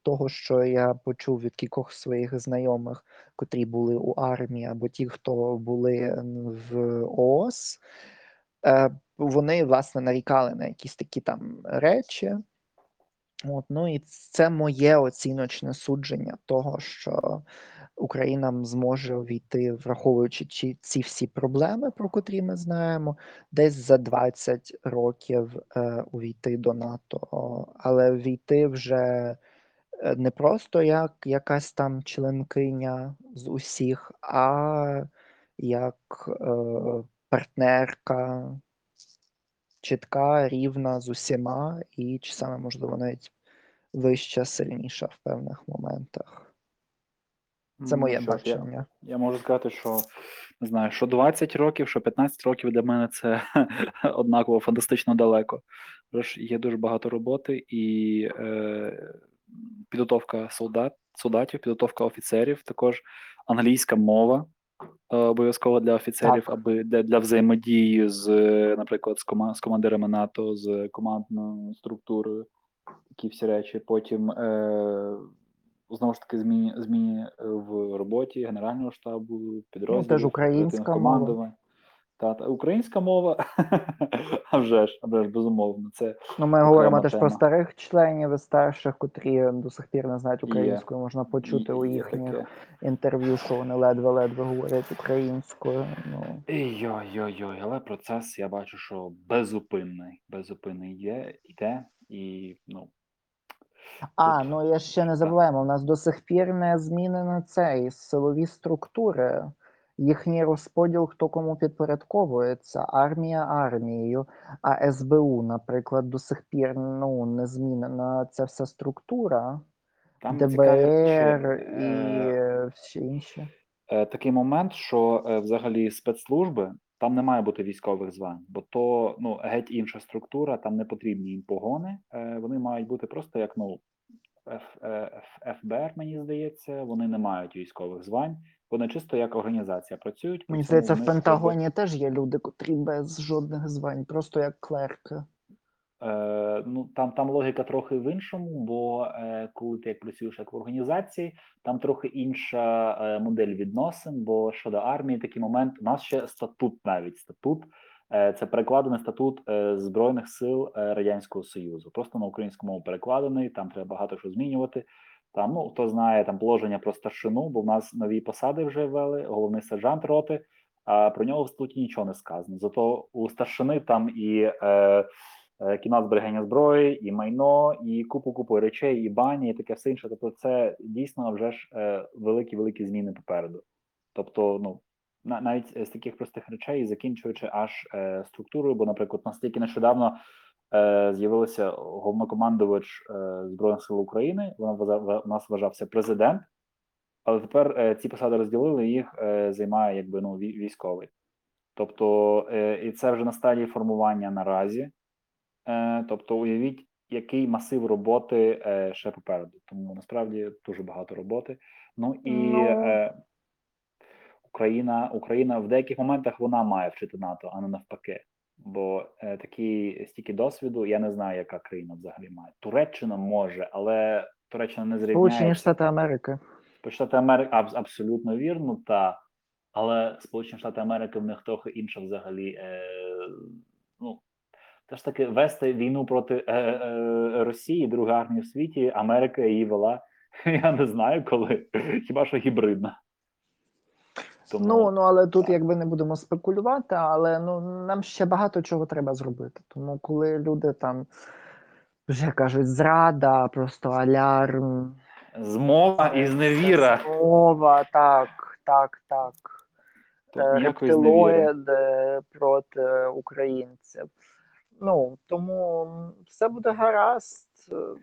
того, що я почув від кількох своїх знайомих, котрі були у армії, або ті, хто були в ООС, е, вони власне нарікали на якісь такі там речі. От, ну і це моє оціночне судження того, що Україна зможе увійти, враховуючи чи ці всі проблеми, про котрі ми знаємо, десь за 20 років е, увійти до НАТО, але війти вже е, не просто як якась там членкиня з усіх, а як е, партнерка, чітка, рівна з усіма, і чи саме можливо навіть вища, сильніша в певних моментах. Це моє що ж, я, бачення. я можу сказати, що не знаю, що 20 років, що 15 років для мене це однаково фантастично далеко. Тож є дуже багато роботи і е, підготовка солдат, солдатів, підготовка офіцерів, також англійська мова е, обов'язково для офіцерів, Так. аби для, для взаємодії з, е, наприклад, з, кома, з командирами НАТО, з командною структурою, такі всі речі. Потім е, знову ж таки зміни, зміни е, в роботі Генерального штабу, підрозділів, українська оперативних мова. Та, та українська мова, а вже ж, а вже ж безумовно. Це Ну, ми говоримо теж про старих членів і старших, котрі до сих пір не знають Є. українською. Можна почути у їхніх таке. інтерв'ю, що вони ледве-ледве говорять українською. Ну Йой-йой-йой, але процес я бачу, що безупинний. Безупинний є, іде, і ну. А ну я ще не забуваємо. У нас до сих пір не змінено цей силові структури. Їхній розподіл, хто кому підпорядковується, армія армією, а СБУ, наприклад, до сих пір ну не змінена ця вся структура. Там цікаві ДБР і е, всі інші. е, такий момент, що е, взагалі спецслужби там не має бути військових звань, бо то ну геть інша структура, там не потрібні їм погони. Е, вони мають бути просто як ну Ф- е, Ф- ФБР, мені здається, вони не мають військових звань. Вони чисто як організація працюють. Мені здається, в Пентагоні теж є люди, котрі без жодних звань, просто як клерки. Е, ну там, там логіка трохи в іншому, бо е, коли ти як працюєш як в організації, там трохи інша е, модель відносин. Бо щодо армії, такий момент у нас ще статут, навіть статут. Е, це перекладений статут е, збройних сил радянського союзу. Просто на українську мову перекладений. Там треба багато що змінювати. Там ну хто знає там положення про старшину, бо в нас нові посади вже ввели. Головний сержант роти. А про нього в статуті нічого не сказано. Зато у старшини там і е, кімнат зберігання зброї, і майно, і купу купу речей, і бані, і таке все інше. Тобто, це дійсно вже ж е, великі великі зміни попереду. Тобто, ну на, навіть з таких простих речей, закінчуючи аж е, структурою, бо, наприклад, настільки нещодавно е, з'явився головнокомандувач е, збройних сил України. Вона у нас вважався президент. Але тепер е, ці посади розділили, їх е, займає якби ну вій- військовий. Тобто, е, і це вже на стадії формування наразі. Е, тобто, уявіть, який масив роботи е, ще попереду. Тому насправді дуже багато роботи. Ну і Ну. е, Україна, Україна в деяких моментах вона має вчити НАТО, а не навпаки. Бо е, такі стільки досвіду, я не знаю, яка країна взагалі має. Туреччина може, але Туреччина не Сполучені. Штати Америки. Почитати Америки аб- абсолютно вірно, та але Сполучені Штати Америки в них трохи інша взагалі. Е, теж таки вести війну проти е, е, Росії, друга армія в світі. Америка її вела. Я не знаю коли, хіба що гібридна. Тому Ну, ну але тут якби не будемо спекулювати, але ну нам ще багато чого треба зробити. Тому коли люди там вже кажуть зрада, просто алярм, змова і зневіра. мова, так, так, так. Е, рептилоїди проти українців. Ну тому все буде гаразд. Е,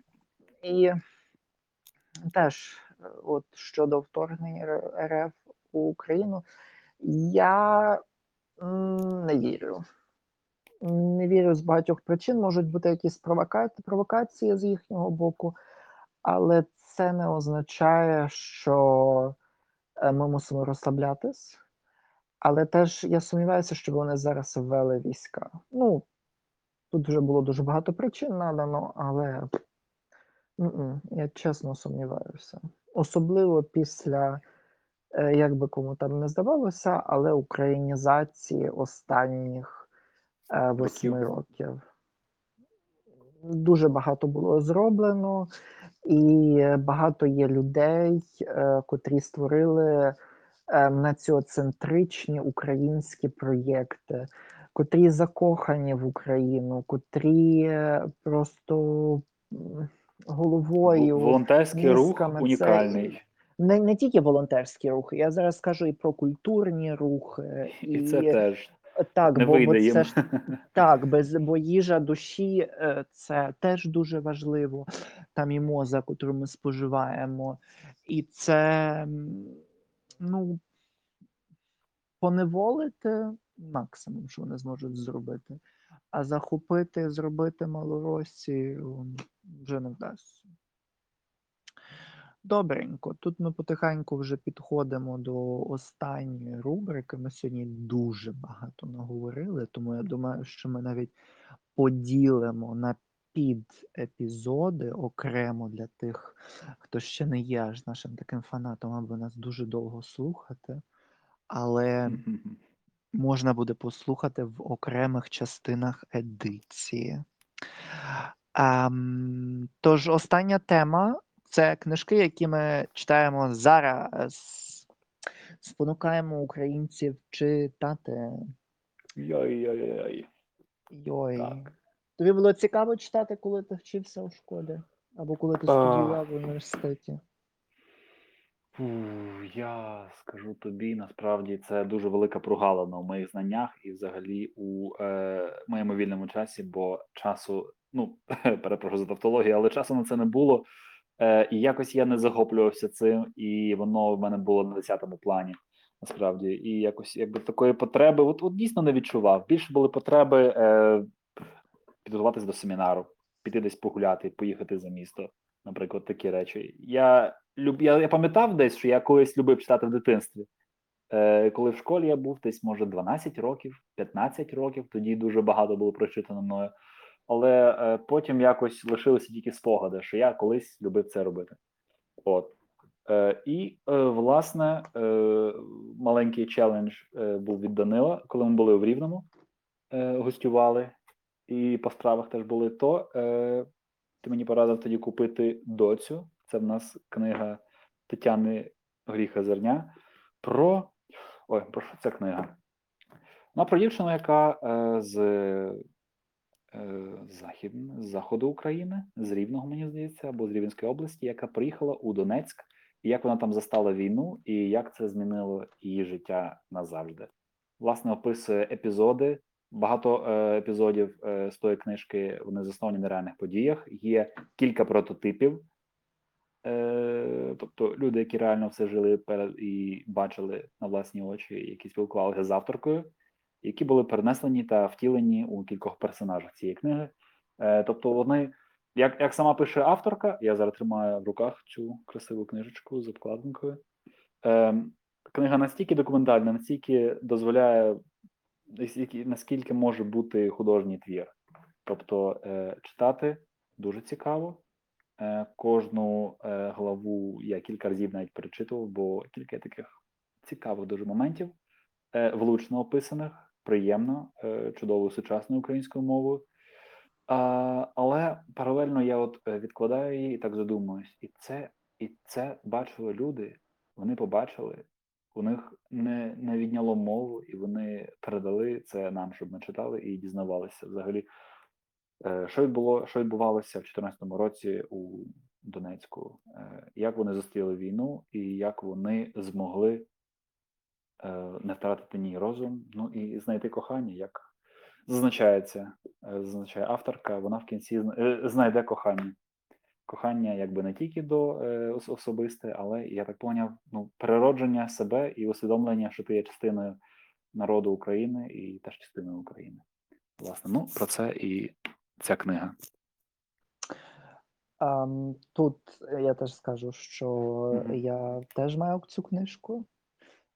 І теж, е, от щодо вторгнення РФ у Україну, я не вірю. Не вірю з багатьох причин. Можуть бути якісь провока... провокації з їхнього боку, але це не означає, що е, ми мусимо розслаблятись. Але теж я сумніваюся, що вони зараз ввели війська. Ну, тут вже було дуже багато причин надано, але я чесно сумніваюся. Особливо після, е, як би кому там не здавалося, але українізації останніх е, восьми Років. Дуже багато було зроблено, і багато є людей, е, котрі створили е, націоцентричні українські проєкти, котрі закохані в Україну, котрі е, просто головою. Волонтерський рух мізками це. Не, не тільки волонтерські рухи, я зараз кажу і про культурні рухи, І це теж так, не бо, бо це ж так, без бо їжа душі е, це теж дуже важливо. Там і моза, яку ми споживаємо, і це ну поневолити максимум, що вони зможуть зробити, а захопити, зробити Малоросію вже не вдасться. Добренько, тут ми потихеньку вже підходимо до останньої рубрики. Ми сьогодні дуже багато наговорили, тому я думаю, що ми навіть поділимо на підепізоди окремо для тих, хто ще не є аж нашим таким фанатом, аби нас дуже довго слухати. Але можна буде послухати в окремих частинах едиції. Ем, тож, остання тема це книжки, які ми читаємо зараз. Спонукаємо українців читати. Йой-йой-йой. Йой. Так. Тобі було цікаво читати, коли ти вчився у школі? Або коли ти А. студіював в університеті? Фу, я скажу тобі, насправді це дуже велика прогалина у моїх знаннях і взагалі у е, моєму вільному часі, бо часу, ну перепрошую за тавтологію, але часу на це не було. Е, і якось я не захоплювався цим, і воно в мене було на 10-му плані. Насправді, і якось якби такої потреби, от, от дійсно не відчував. Більше були потреби е, підготуватися до семінару, піти десь погуляти, поїхати за місто. Наприклад, такі речі. Я люб... я, я пам'ятав десь, що я колись любив читати в дитинстві. Е, Коли в школі я був десь, може, 12 років, 15 років, тоді дуже багато було прочитано мною. Але е, потім якось лишилися тільки спогади, що я колись любив це робити. От. Е, і, е, власне, е, маленький челендж е, був від Данила, коли ми були в Рівному, е, гостювали, і по справах теж були, то е, ти мені порадив тоді купити доцю. Це в нас книга Тетяни Гріха Зерня про. Ой, про що ця книга? Вона про дівчину, яка е, з е, захід... з заходу України, з Рівного, мені здається, або з Рівненської області, яка приїхала у Донецьк, і як вона там застала війну, і як це змінило її життя назавжди. Власне, описує епізоди. Багато е, епізодів з тої книжки вони засновані на реальних подіях. Є кілька прототипів. Е, тобто люди, які реально все жили перед і бачили на власні очі, які спілкувалися з авторкою, які були перенесені та втілені у кількох персонажах цієї книги. Е, тобто, вони, як, як сама пише авторка, я зараз тримаю в руках цю красиву книжечку з обкладинкою. Е, книга настільки документальна, настільки дозволяє, наскільки може бути художній твір. Тобто, читати дуже цікаво. Е, Кожну е, главу я кілька разів навіть перечитував, бо кілька таких цікавих дуже моментів, е, влучно описаних, приємно, чудовою сучасною українською мовою. Але паралельно я от відкладаю її і так задумуюсь. І це, і це бачили люди, вони побачили, у них не, не відняло мову, і вони передали це нам, щоб ми читали і дізнавалися взагалі. Е, Що відбуло, що відбувалося в 2014 році у Донецьку? Е, Як вони зустріли війну і як вони змогли е, не втратити ні розум, ну і знайти кохання, як зазначається, зазначає авторка, вона в кінці знайде кохання. Кохання якби не тільки до особисте, але я так поняв, ну, переродження себе і усвідомлення, що ти є частиною народу України і теж частиною України. Власне, ну про це і ця книга. Ам, тут я теж скажу, що Мгм. я теж маю цю книжку.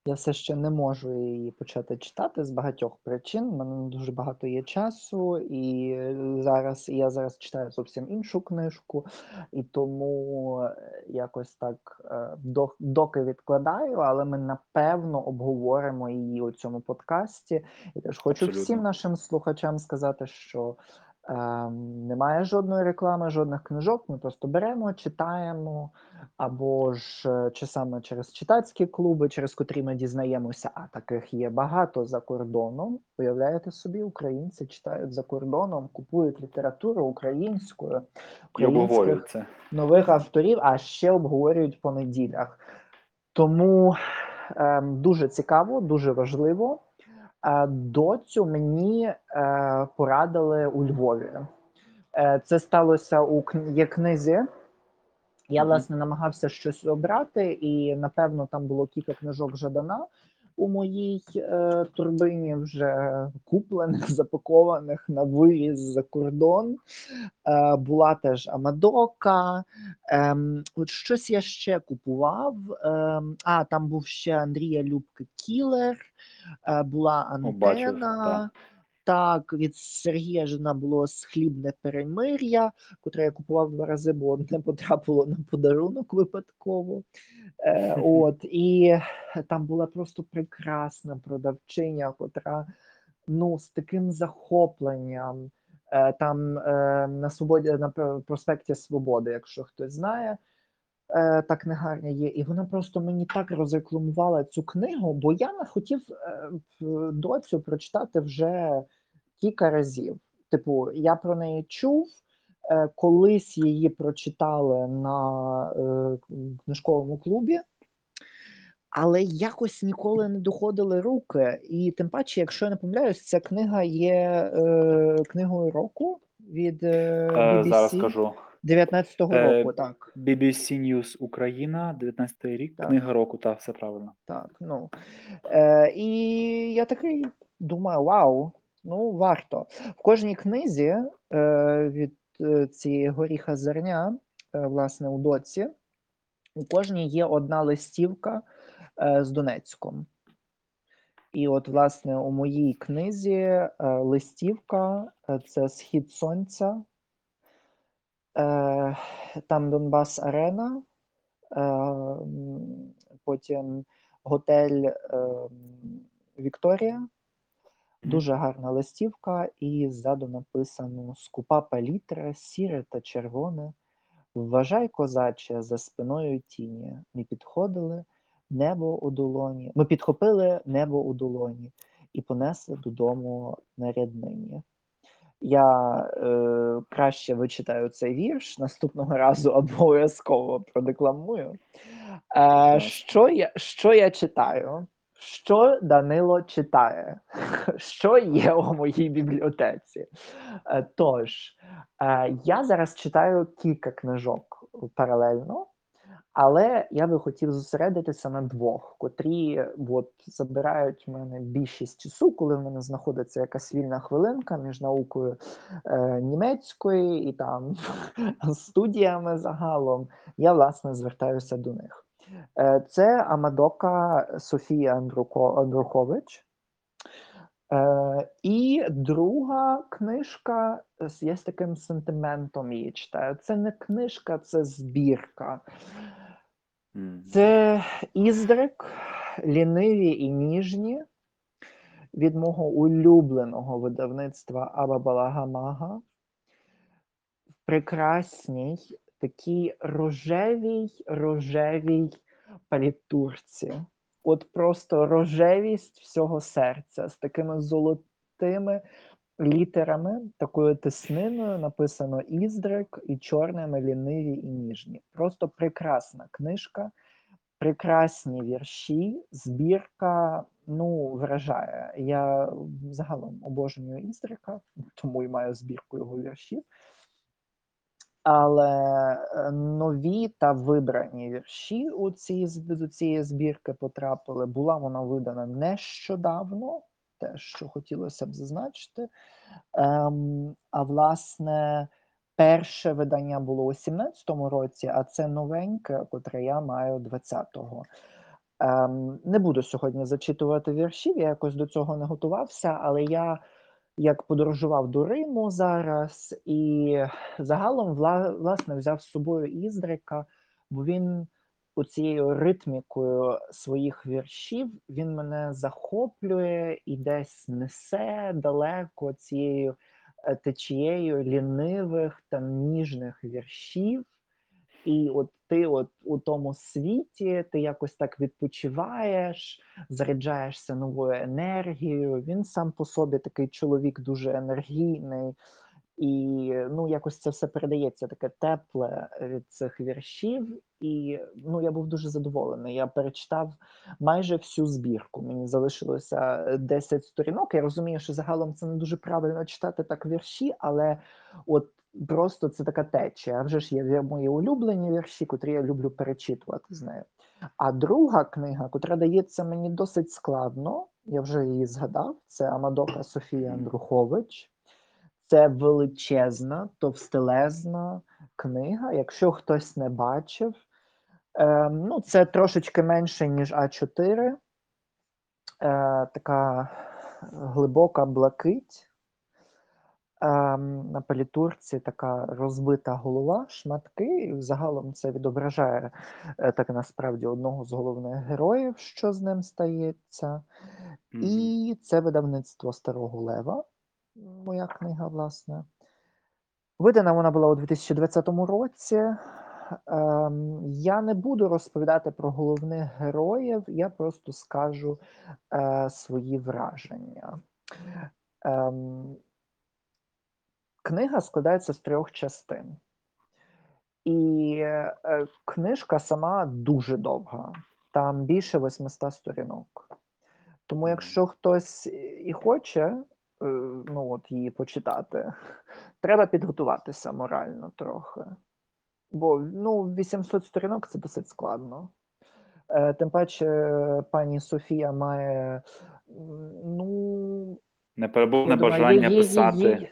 Я все ще не можу її почати читати з багатьох причин. У мене дуже багато є часу, і зараз і я зараз читаю зовсім іншу книжку, і тому е, якось так е, доки відкладаю, але ми напевно обговоримо її у цьому подкасті. І теж хочу всім нашим слухачам сказати, що Ем, немає жодної реклами, жодних книжок. Ми просто беремо, читаємо, або ж е, чи саме через читацькі клуби, через котрі ми дізнаємося, а таких є багато за кордоном. Уявляєте собі, українці читають за кордоном, купують літературу українською, українських нових авторів, а ще обговорюють по неділях. Тому ем, дуже цікаво, дуже важливо. Е, доцю мені е, порадили у Львові. Е, це сталося у є книзі. Я, власне, намагався щось обрати, і напевно там було кілька книжок Жадана у моїй е, турбині, вже куплених, запакованих на виїзд за кордон. Е, була теж Амадока. Е, от щось я ще купував. Е, а, там був ще Андрія Любки Кілер, е, була О, бачив, Антена. Так, від Сергія Жена було схлібне перемир'я, котре я купував два рази, бо одне потрапило на подарунок випадково. Е, от, і там була просто прекрасна продавчиня, котра ну, з таким захопленням. Е, там е, на свободі на проспекті Свободи, якщо хтось знає, е, та книгарня є, і вона просто мені так розрекламувала цю книгу, бо я не хотів е, доцю прочитати вже кілька разів. Типу, я про неї чув. е, Колись її прочитали на е, книжковому клубі, але якось ніколи не доходили руки. І тим паче, якщо я не помиляюсь, ця книга є е, книгою року від е, Е, BBC зараз скажу. 19-го Е, року. Так, BBC News Україна, 19 рік, Так. книга року, так, все правильно. так. Ну е, і я такий думаю: вау, ну варто. В кожній книзі е, від е, цієї горіха зерня е, власне, у доці, у кожній є одна листівка е, з Донецьком. І от, власне, у моїй книзі е, листівка е, це Схід Сонця, е, там Донбас Арена, е, потім готель е, Вікторія. Дуже гарна листівка, і ззаду написано Скупа палітра, сіре та червоне. Вважай, козаче, за спиною тіні. Ми підходили небо у долоні. Ми підхопили небо у долоні і понесли додому на ряднині. Я е, краще вичитаю цей вірш наступного разу обов'язково продекламую. Е, що, я, що я читаю? Що Данило читає? Що є у моїй бібліотеці? Е, Тож, е, я зараз читаю кілька книжок паралельно, але я би хотів зосередитися на двох, котрі от, забирають в мене більшість часу, коли в мене знаходиться якась вільна хвилинка між наукою е, німецької і там студіями загалом. Я власне звертаюся до них. Е, Це Амадока Софія Андруко, Андрухович. Е, і друга книжка я з таким сентиментом її читаю. Це не книжка, це збірка. Це Іздрик, ліниві і ніжні від мого улюбленого видавництва Абабалагамага. В прекрасній, такій рожевій, рожевій палітурці. От просто рожевість всього серця з такими золотими літерами, такою тисниною написано Іздрик і чорними ліниві і ніжні. Просто прекрасна книжка, прекрасні вірші, збірка. Ну, вражає. Я загалом обожнюю Іздрика, тому і маю збірку його віршів. Але е, нові та вибрані вірші у ці, до цієї збірки потрапили. Була вона видана нещодавно, те, що хотілося б зазначити. Ем, а власне, перше видання було у 17-му році, а це новеньке, котре я маю 20-го. Ем, не буду сьогодні зачитувати віршів, я якось до цього не готувався, але я як подорожував до Риму зараз, і загалом вла, власне взяв з собою Іздрика, бо він оцією ритмікою своїх віршів він мене захоплює і десь несе далеко цією е, течією лінивих та ніжних віршів. І от ти, от у тому світі, ти якось так відпочиваєш, заряджаєшся новою енергією. Він сам по собі такий чоловік дуже енергійний, і ну якось це все передається таке тепле від цих віршів. І ну я був дуже задоволений. Я перечитав майже всю збірку. Мені залишилося е, 10 сторінок. Я розумію, що загалом це не дуже правильно читати так вірші, але от просто це така течія. А вже ж є мої улюблені вірші, котрі я люблю перечитувати з нею. А друга книга, котра дається мені досить складно, я вже її згадав. Це Амадока Софія Андрухович. Це величезна, товстелезна книга. Якщо хтось не бачив, ем, ну, це трошечки менше, ніж А4. Е, така глибока блакить. Ем, на палітурці така розбита голова, шматки. І загалом це відображає е, так насправді одного з головних героїв, що з ним стається. Мгм. І це видавництво Старого Лева, моя книга, власне. Видана вона була у 2020 році. Ем, я не буду розповідати про головних героїв, я просто скажу е, свої враження. Ем, книга складається з трьох частин. І е, книжка сама дуже довга, там більше 800 сторінок. Тому, якщо хтось і хоче е, ну, от її почитати, треба підготуватися морально трохи. Бо ну, 800 сторінок це досить складно. Е, Тим паче, пані Софія має ну, Непереборне бажання їй- писати. Е,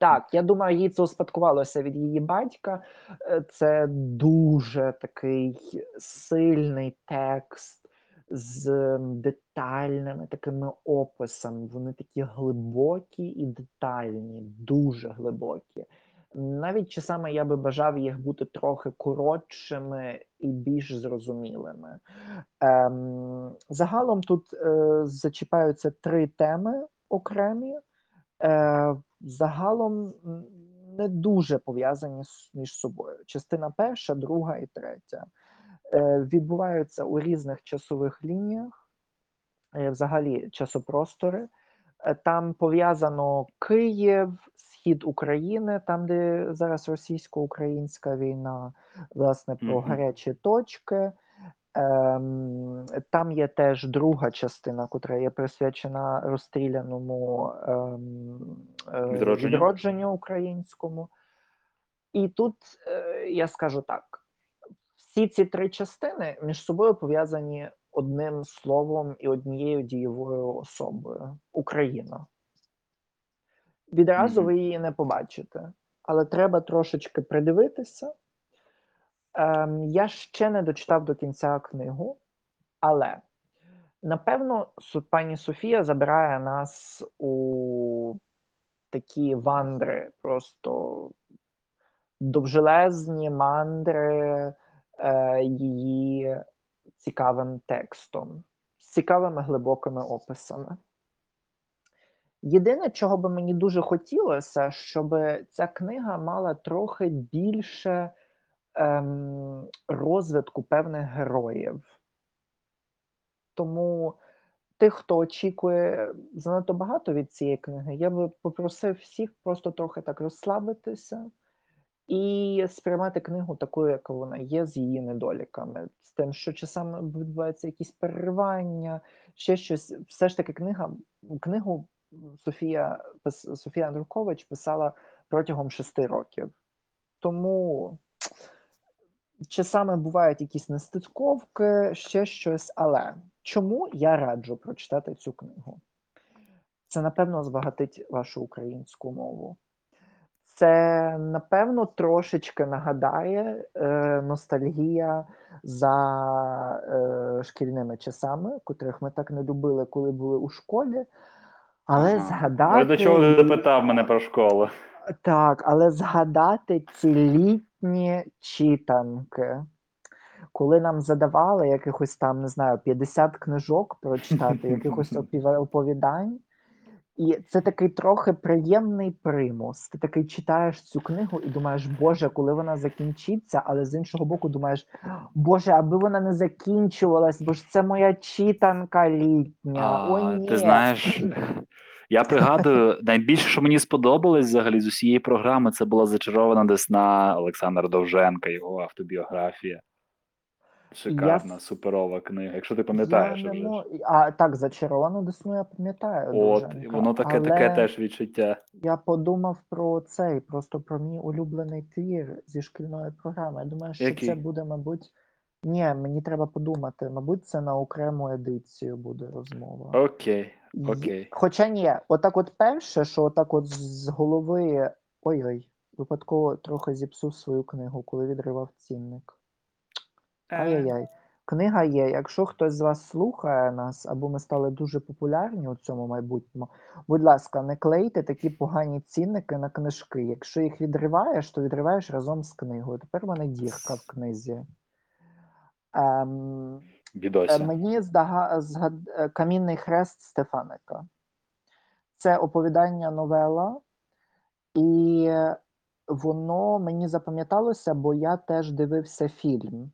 так, я думаю, їй це успадкувалося від її батька. Е, це дуже такий сильний текст з детальними такими описами. Вони такі глибокі і детальні, дуже глибокі. Навіть часами я би бажав їх бути трохи коротшими і більш зрозумілими. Ем, загалом тут е, зачіпаються три теми окремі. Е, загалом не дуже пов'язані між собою. Частина перша, друга і третя е, відбуваються у різних часових лініях, е, взагалі часопростори. Е, Там пов'язано Київ, схід України, там, де зараз російсько-українська війна, власне, про гарячі точки. Ем, там є теж друга частина, котра є присвячена розстріляному ем, е, Відродженню. відродженню українському. І тут е, я скажу так: всі ці три частини між собою пов'язані одним словом і однією дієвою особою Україна. Відразу Мгм. ви її не побачите, але треба трошечки придивитися. Ем, я ще не дочитав до кінця книгу, але напевно пані Софія забирає нас у такі вандри, просто довжелезні мандри е, її цікавим текстом, з цікавими глибокими описами. Єдине, чого би мені дуже хотілося, щоб ця книга мала трохи більше ем, розвитку певних героїв. Тому тих, хто очікує занадто багато від цієї книги, я би попросив всіх просто трохи так розслабитися і сприймати книгу такою, яка вона є, з її недоліками, з тим, що часами відбуваються якісь переривання, ще щось. Все ж таки, книга книгу Софія Софія Андрухович писала протягом шести років. Тому часами бувають якісь нестиковки, ще щось. Але чому я раджу прочитати цю книгу? Це, напевно, збагатить вашу українську мову. Це, напевно, трошечки нагадає е, ностальгія за е, шкільними часами, котрих ми так не любили, коли були у школі. Але Ага. згадати Ось до чого ти запитав мене про школу. Так, але згадати ці літні читанки, коли нам задавали якихось там, не знаю, 50 книжок прочитати, якихось оповідань. І це такий трохи приємний примус. Ти такий читаєш цю книгу і думаєш, Боже, коли вона закінчиться, але з іншого боку, думаєш, Боже, аби вона не закінчувалась, бо ж це моя читанка літня. О, ні. Ти знаєш, я пригадую, найбільше, що мені сподобалось взагалі з усієї програми, це була зачарована десна Олександра Довженка, його автобіографія. Шикарна, Я- суперова книга. Якщо ти пам'ятаєш Я вже. мо- А так, зачаровану десну я пам'ятаю. От, Довженка, воно таке, але таке теж відчуття. Я подумав про цей, просто про мій улюблений твір зі шкільної програми. Я думаю, що Який? це буде, мабуть. Ні, мені треба подумати. Мабуть, це на окрему едицію буде розмова. Окей, окей. Хоча ні, отак от перше, що отак от з голови. Ой-ой, випадково трохи зіпсув свою книгу, коли відривав цінник. Е. Ай-яй-яй. Книга є. Якщо хтось з вас слухає нас, або ми стали дуже популярні у цьому майбутньому, будь ласка, не клейте такі погані цінники на книжки. Якщо їх відриваєш, то відриваєш разом з книгою. Тепер в мене дірка в книзі. Ем, Бідося. мені здага... згад... е, Камінний хрест Стефаника. Це оповідання новела, і воно мені запам'яталося, бо я теж дивився фільм.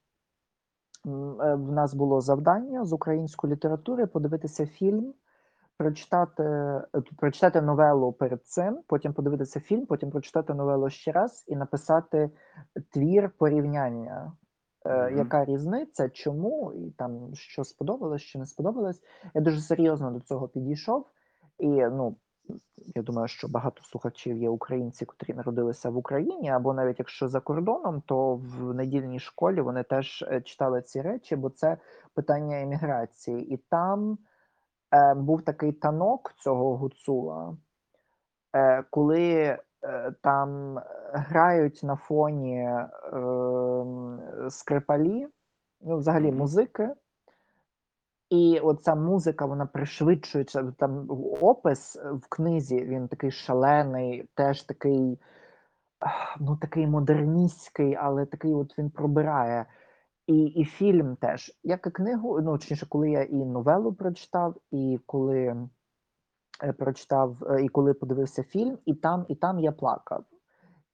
Е, В нас було завдання з української літератури подивитися фільм, прочитати, е, прочитати новелу перед цим, потім подивитися фільм, потім прочитати новелу ще раз і написати твір порівняння. Е, Мгм. Яка різниця, чому, і там що сподобалось, що не сподобалось. Я дуже серйозно до цього підійшов. І ну, я думаю, що багато слухачів є українці, котрі народилися в Україні, або навіть якщо за кордоном, то в недільній школі вони теж е, читали ці речі, бо це питання еміграції. І там е, був такий танок цього гуцула, е, коли там грають на фоні, ем, скрипалі, ну, взагалі музики. І оця музика, вона пришвидшується. Там опис в книзі, він такий шалений, теж такий, ну, такий модерністський, але такий от він пробирає. І і фільм теж. Як і книгу, ну, точніше, коли я і новелу прочитав, і коли е, прочитав, е, і коли подивився фільм, і там, і там я плакав.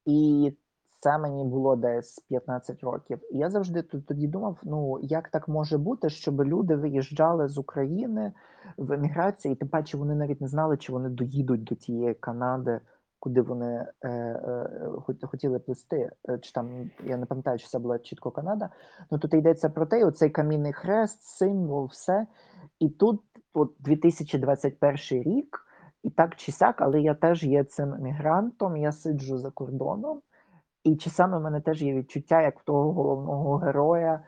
І це мені було десь 15 років. І я завжди тоді думав: ну як так може бути, щоб люди виїжджали з України в еміграції, і тим паче вони навіть не знали, чи вони доїдуть до тієї Канади, куди вони е, е, хотіли плисти. Е, Чи там я не пам'ятаю, чи це була чітко Канада. Ну тут йдеться про те, оцей камінний хрест, символ, все. І тут, от 2021 рік. І так чи сяк, але я теж є цим мігрантом, я сиджу за кордоном, і часами в мене теж є відчуття, як в того головного героя.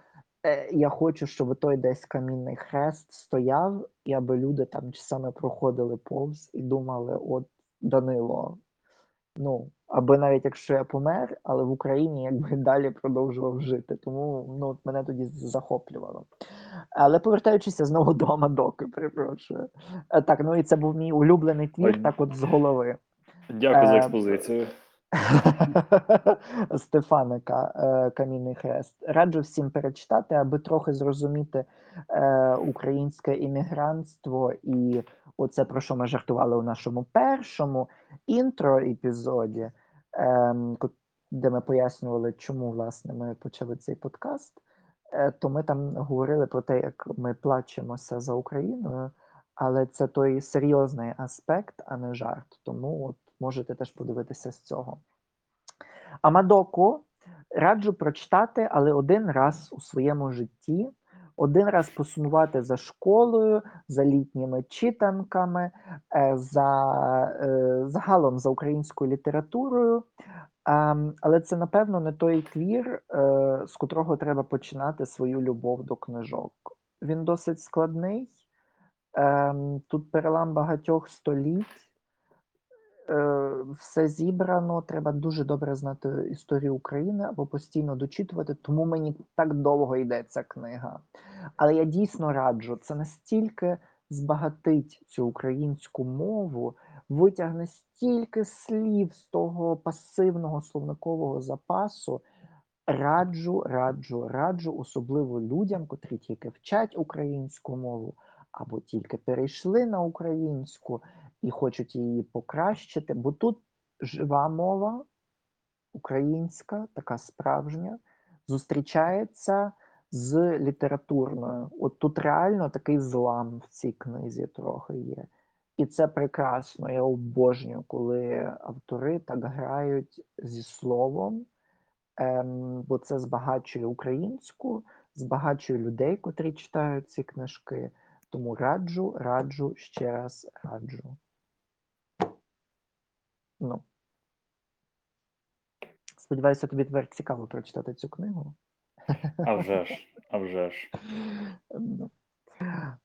Е, я хочу, щоб той десь камінний хрест стояв, і аби люди там часами проходили повз і думали: от Данило, ну, аби навіть якщо я помер, але в Україні якби далі продовжував жити. Тому ну, мене тоді захоплювало. Але повертаючися знову до Амадоки, перепрошую. Е, Так, ну і це був мій улюблений твір, Ой. так от з голови. Дякую за Е, експозицію. Стефаника е, Камінний Хрест. Раджу всім перечитати, аби трохи зрозуміти е, українське іммігрантство і оце про що ми жартували у нашому першому інтро епізоді, ем, де ми пояснювали, чому власне ми почали цей подкаст. Е, то ми там говорили про те, як ми плачемося за Україною, але це той серйозний аспект, а не жарт. Тому от можете теж подивитися з цього. Амадоку раджу прочитати, але один раз у своєму житті, один раз посумувати за школою, за літніми читанками, е, за е, загалом за українською літературою. Ем, Але це, напевно, не той твір, е, з котрого треба починати свою любов до книжок. Він досить складний. Ем, Тут перелам багатьох століть. Е, Все зібрано, треба дуже добре знати історію України або постійно дочитувати, тому мені так довго йде ця книга. Але я дійсно раджу, це настільки збагатить цю українську мову, витягне стільки слів з того пасивного словникового запасу. Раджу, раджу, раджу, особливо людям, котрі тільки вчать українську мову або тільки перейшли на українську і хочуть її покращити, бо тут жива мова українська, така справжня, зустрічається з літературною. От тут реально такий злам в цій книзі трохи є. І це прекрасно. Я обожнюю, коли автори так грають зі словом, ем, бо це збагачує українську, збагачує людей, котрі читають ці книжки. Тому раджу, раджу, ще раз раджу. Ну. Сподіваюся, тобі тепер цікаво прочитати цю книгу. А вже ж, а вже ж. Ну,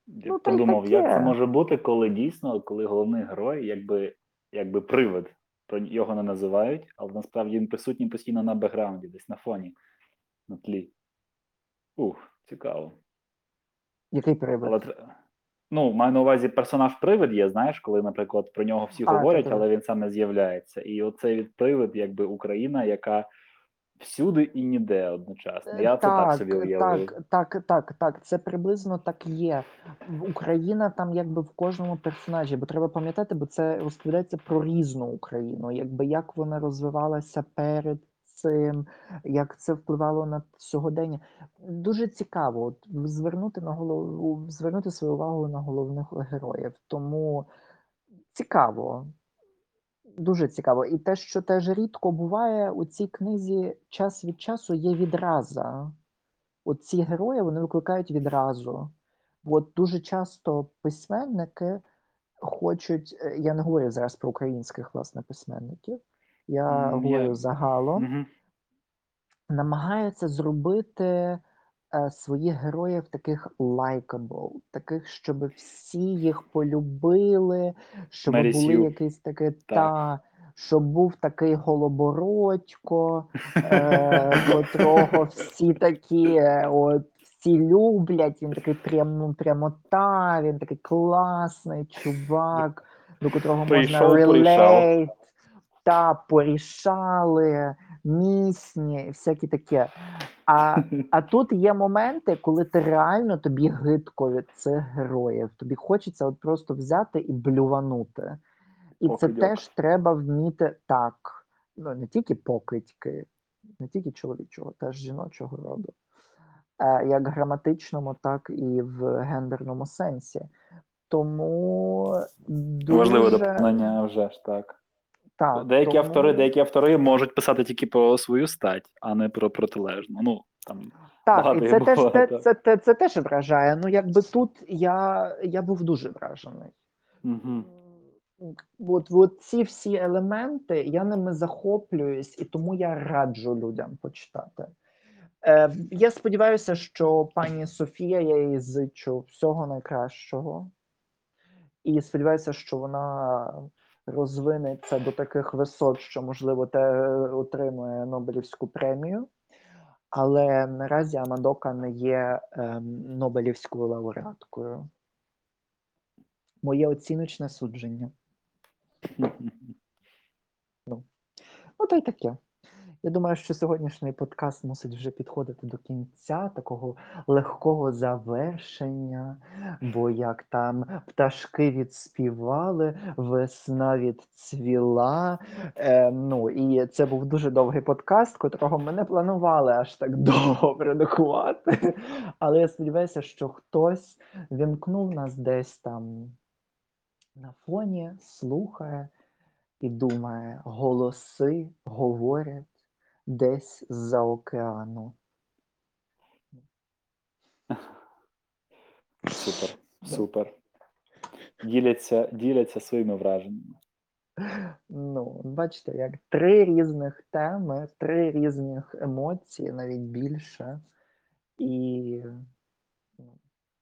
Я Ну, подумав, як це може бути, коли дійсно, коли головний герой, якби, якби привид, про його не називають, але насправді він присутній постійно на бекграунді, десь на фоні, на тлі. Ух, цікаво. Який привид? Але ну, маю на увазі персонаж привид є, знаєш, коли, наприклад, про нього всі А, говорять, та-та. але він сам не з'являється. І оцей від привид, якби Україна, яка всюди і ніде одночасно. Я це так собі уявив. так, так, так, так. Це приблизно так є. Україна там якби в кожному персонажі, бо треба пам'ятати, бо це розповідається про різну Україну, якби як вона розвивалася перед цим, як це впливало на сьогодення. Дуже цікаво от, звернути на голову, звернути свою увагу на головних героїв. Тому цікаво. Дуже цікаво. І те, що теж рідко буває у цій книзі час від часу є відраза. От ці герої вони викликають відразу. От дуже часто письменники хочуть, е, я не говорю зараз про українських власне письменників, я М, говорю загалом, Мгм. намагаються зробити е, своїх героїв таких likable, таких, щоб всі їх полюбили, щоб Мері були Сью. якісь таке Так. та. щоб був такий голобородько, е, котрого всі такі е, от, всі люблять, він такий прям, ну, прямота, він такий класний чувак, до котрого Прийшов, можна порішав. relate, та порішали, місні, всякі таке. А, а тут є моменти, коли ти реально тобі гидко від цих героїв. Тобі хочеться от просто взяти і блюванути. І це Покидьок. теж треба вміти так. Ну, не тільки покидьки, не тільки чоловічого, теж жіночого роду. Е, як граматичному, так і в гендерному сенсі. Тому дуже, Важливе доповнення вже ж так. Так, деякі тому- автори, деякі автори можуть писати тільки про свою стать, а не про протилежну. Ну там Так, і це було, теж те, так. це, це, це теж вражає. Ну, якби тут я, я був дуже вражений. угу. От, от ці всі елементи, я ними захоплююсь, і тому я раджу людям почитати. Е, я сподіваюся, що пані Софія, я їй зичу всього найкращого. І сподіваюся, що вона розвинеться до таких висот, що, можливо, те отримує Нобелівську премію. Але наразі Амадока не є ем, Нобелівською лауреаткою. Моє оціночне судження. Ну, та й таке. Я думаю, що сьогоднішній подкаст мусить вже підходити до кінця такого легкого завершення, бо як там пташки відспівали, весна відцвіла. Е, ну, і це був дуже довгий подкаст, котрого ми не планували аж так довго редагувати. Але я сподіваюся, що хтось вімкнув нас десь там на фоні, слухає і думає, голоси говорять десь з-за океану. Супер, супер. Діляться, діляться своїми враженнями. Ну, бачите, як три різних теми, три різних емоції, навіть більше. І,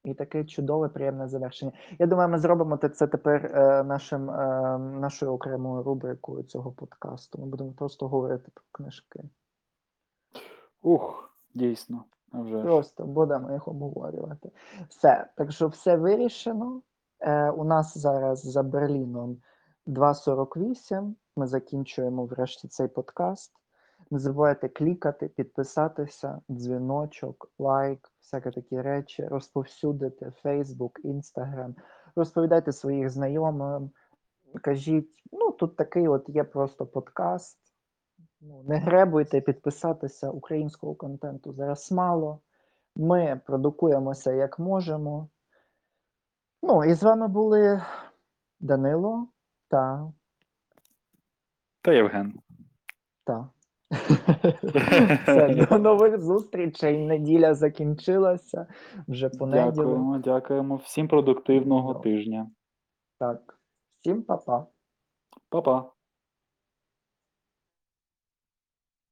і таке чудове, приємне завершення. Я думаю, ми зробимо це тепер е, нашим, е, нашою окремою рубрикою цього подкасту. Ми будемо просто говорити про книжки. Ух, дійсно. Вже. Просто будемо їх обговорювати. Все. Так що все вирішено. Е, у нас зараз за Берліном 2.48. Ми закінчуємо врешті цей подкаст. Не забувайте клікати, підписатися, дзвіночок, лайк, всякі такі речі, розповсюдити Facebook, Instagram, розповідайте своїх знайомим, кажіть, ну тут такий от є просто подкаст. Ну, не гребуйте підписатися українського контенту зараз мало. Ми продукуємося як можемо. Ну, і з вами були Данило та. Та Євген. та. Все, до нових зустрічей. Неділя закінчилася. Вже понеділок. Дякуємо, дякуємо. Всім продуктивного тижня. Так. Всім па-па. Па-па.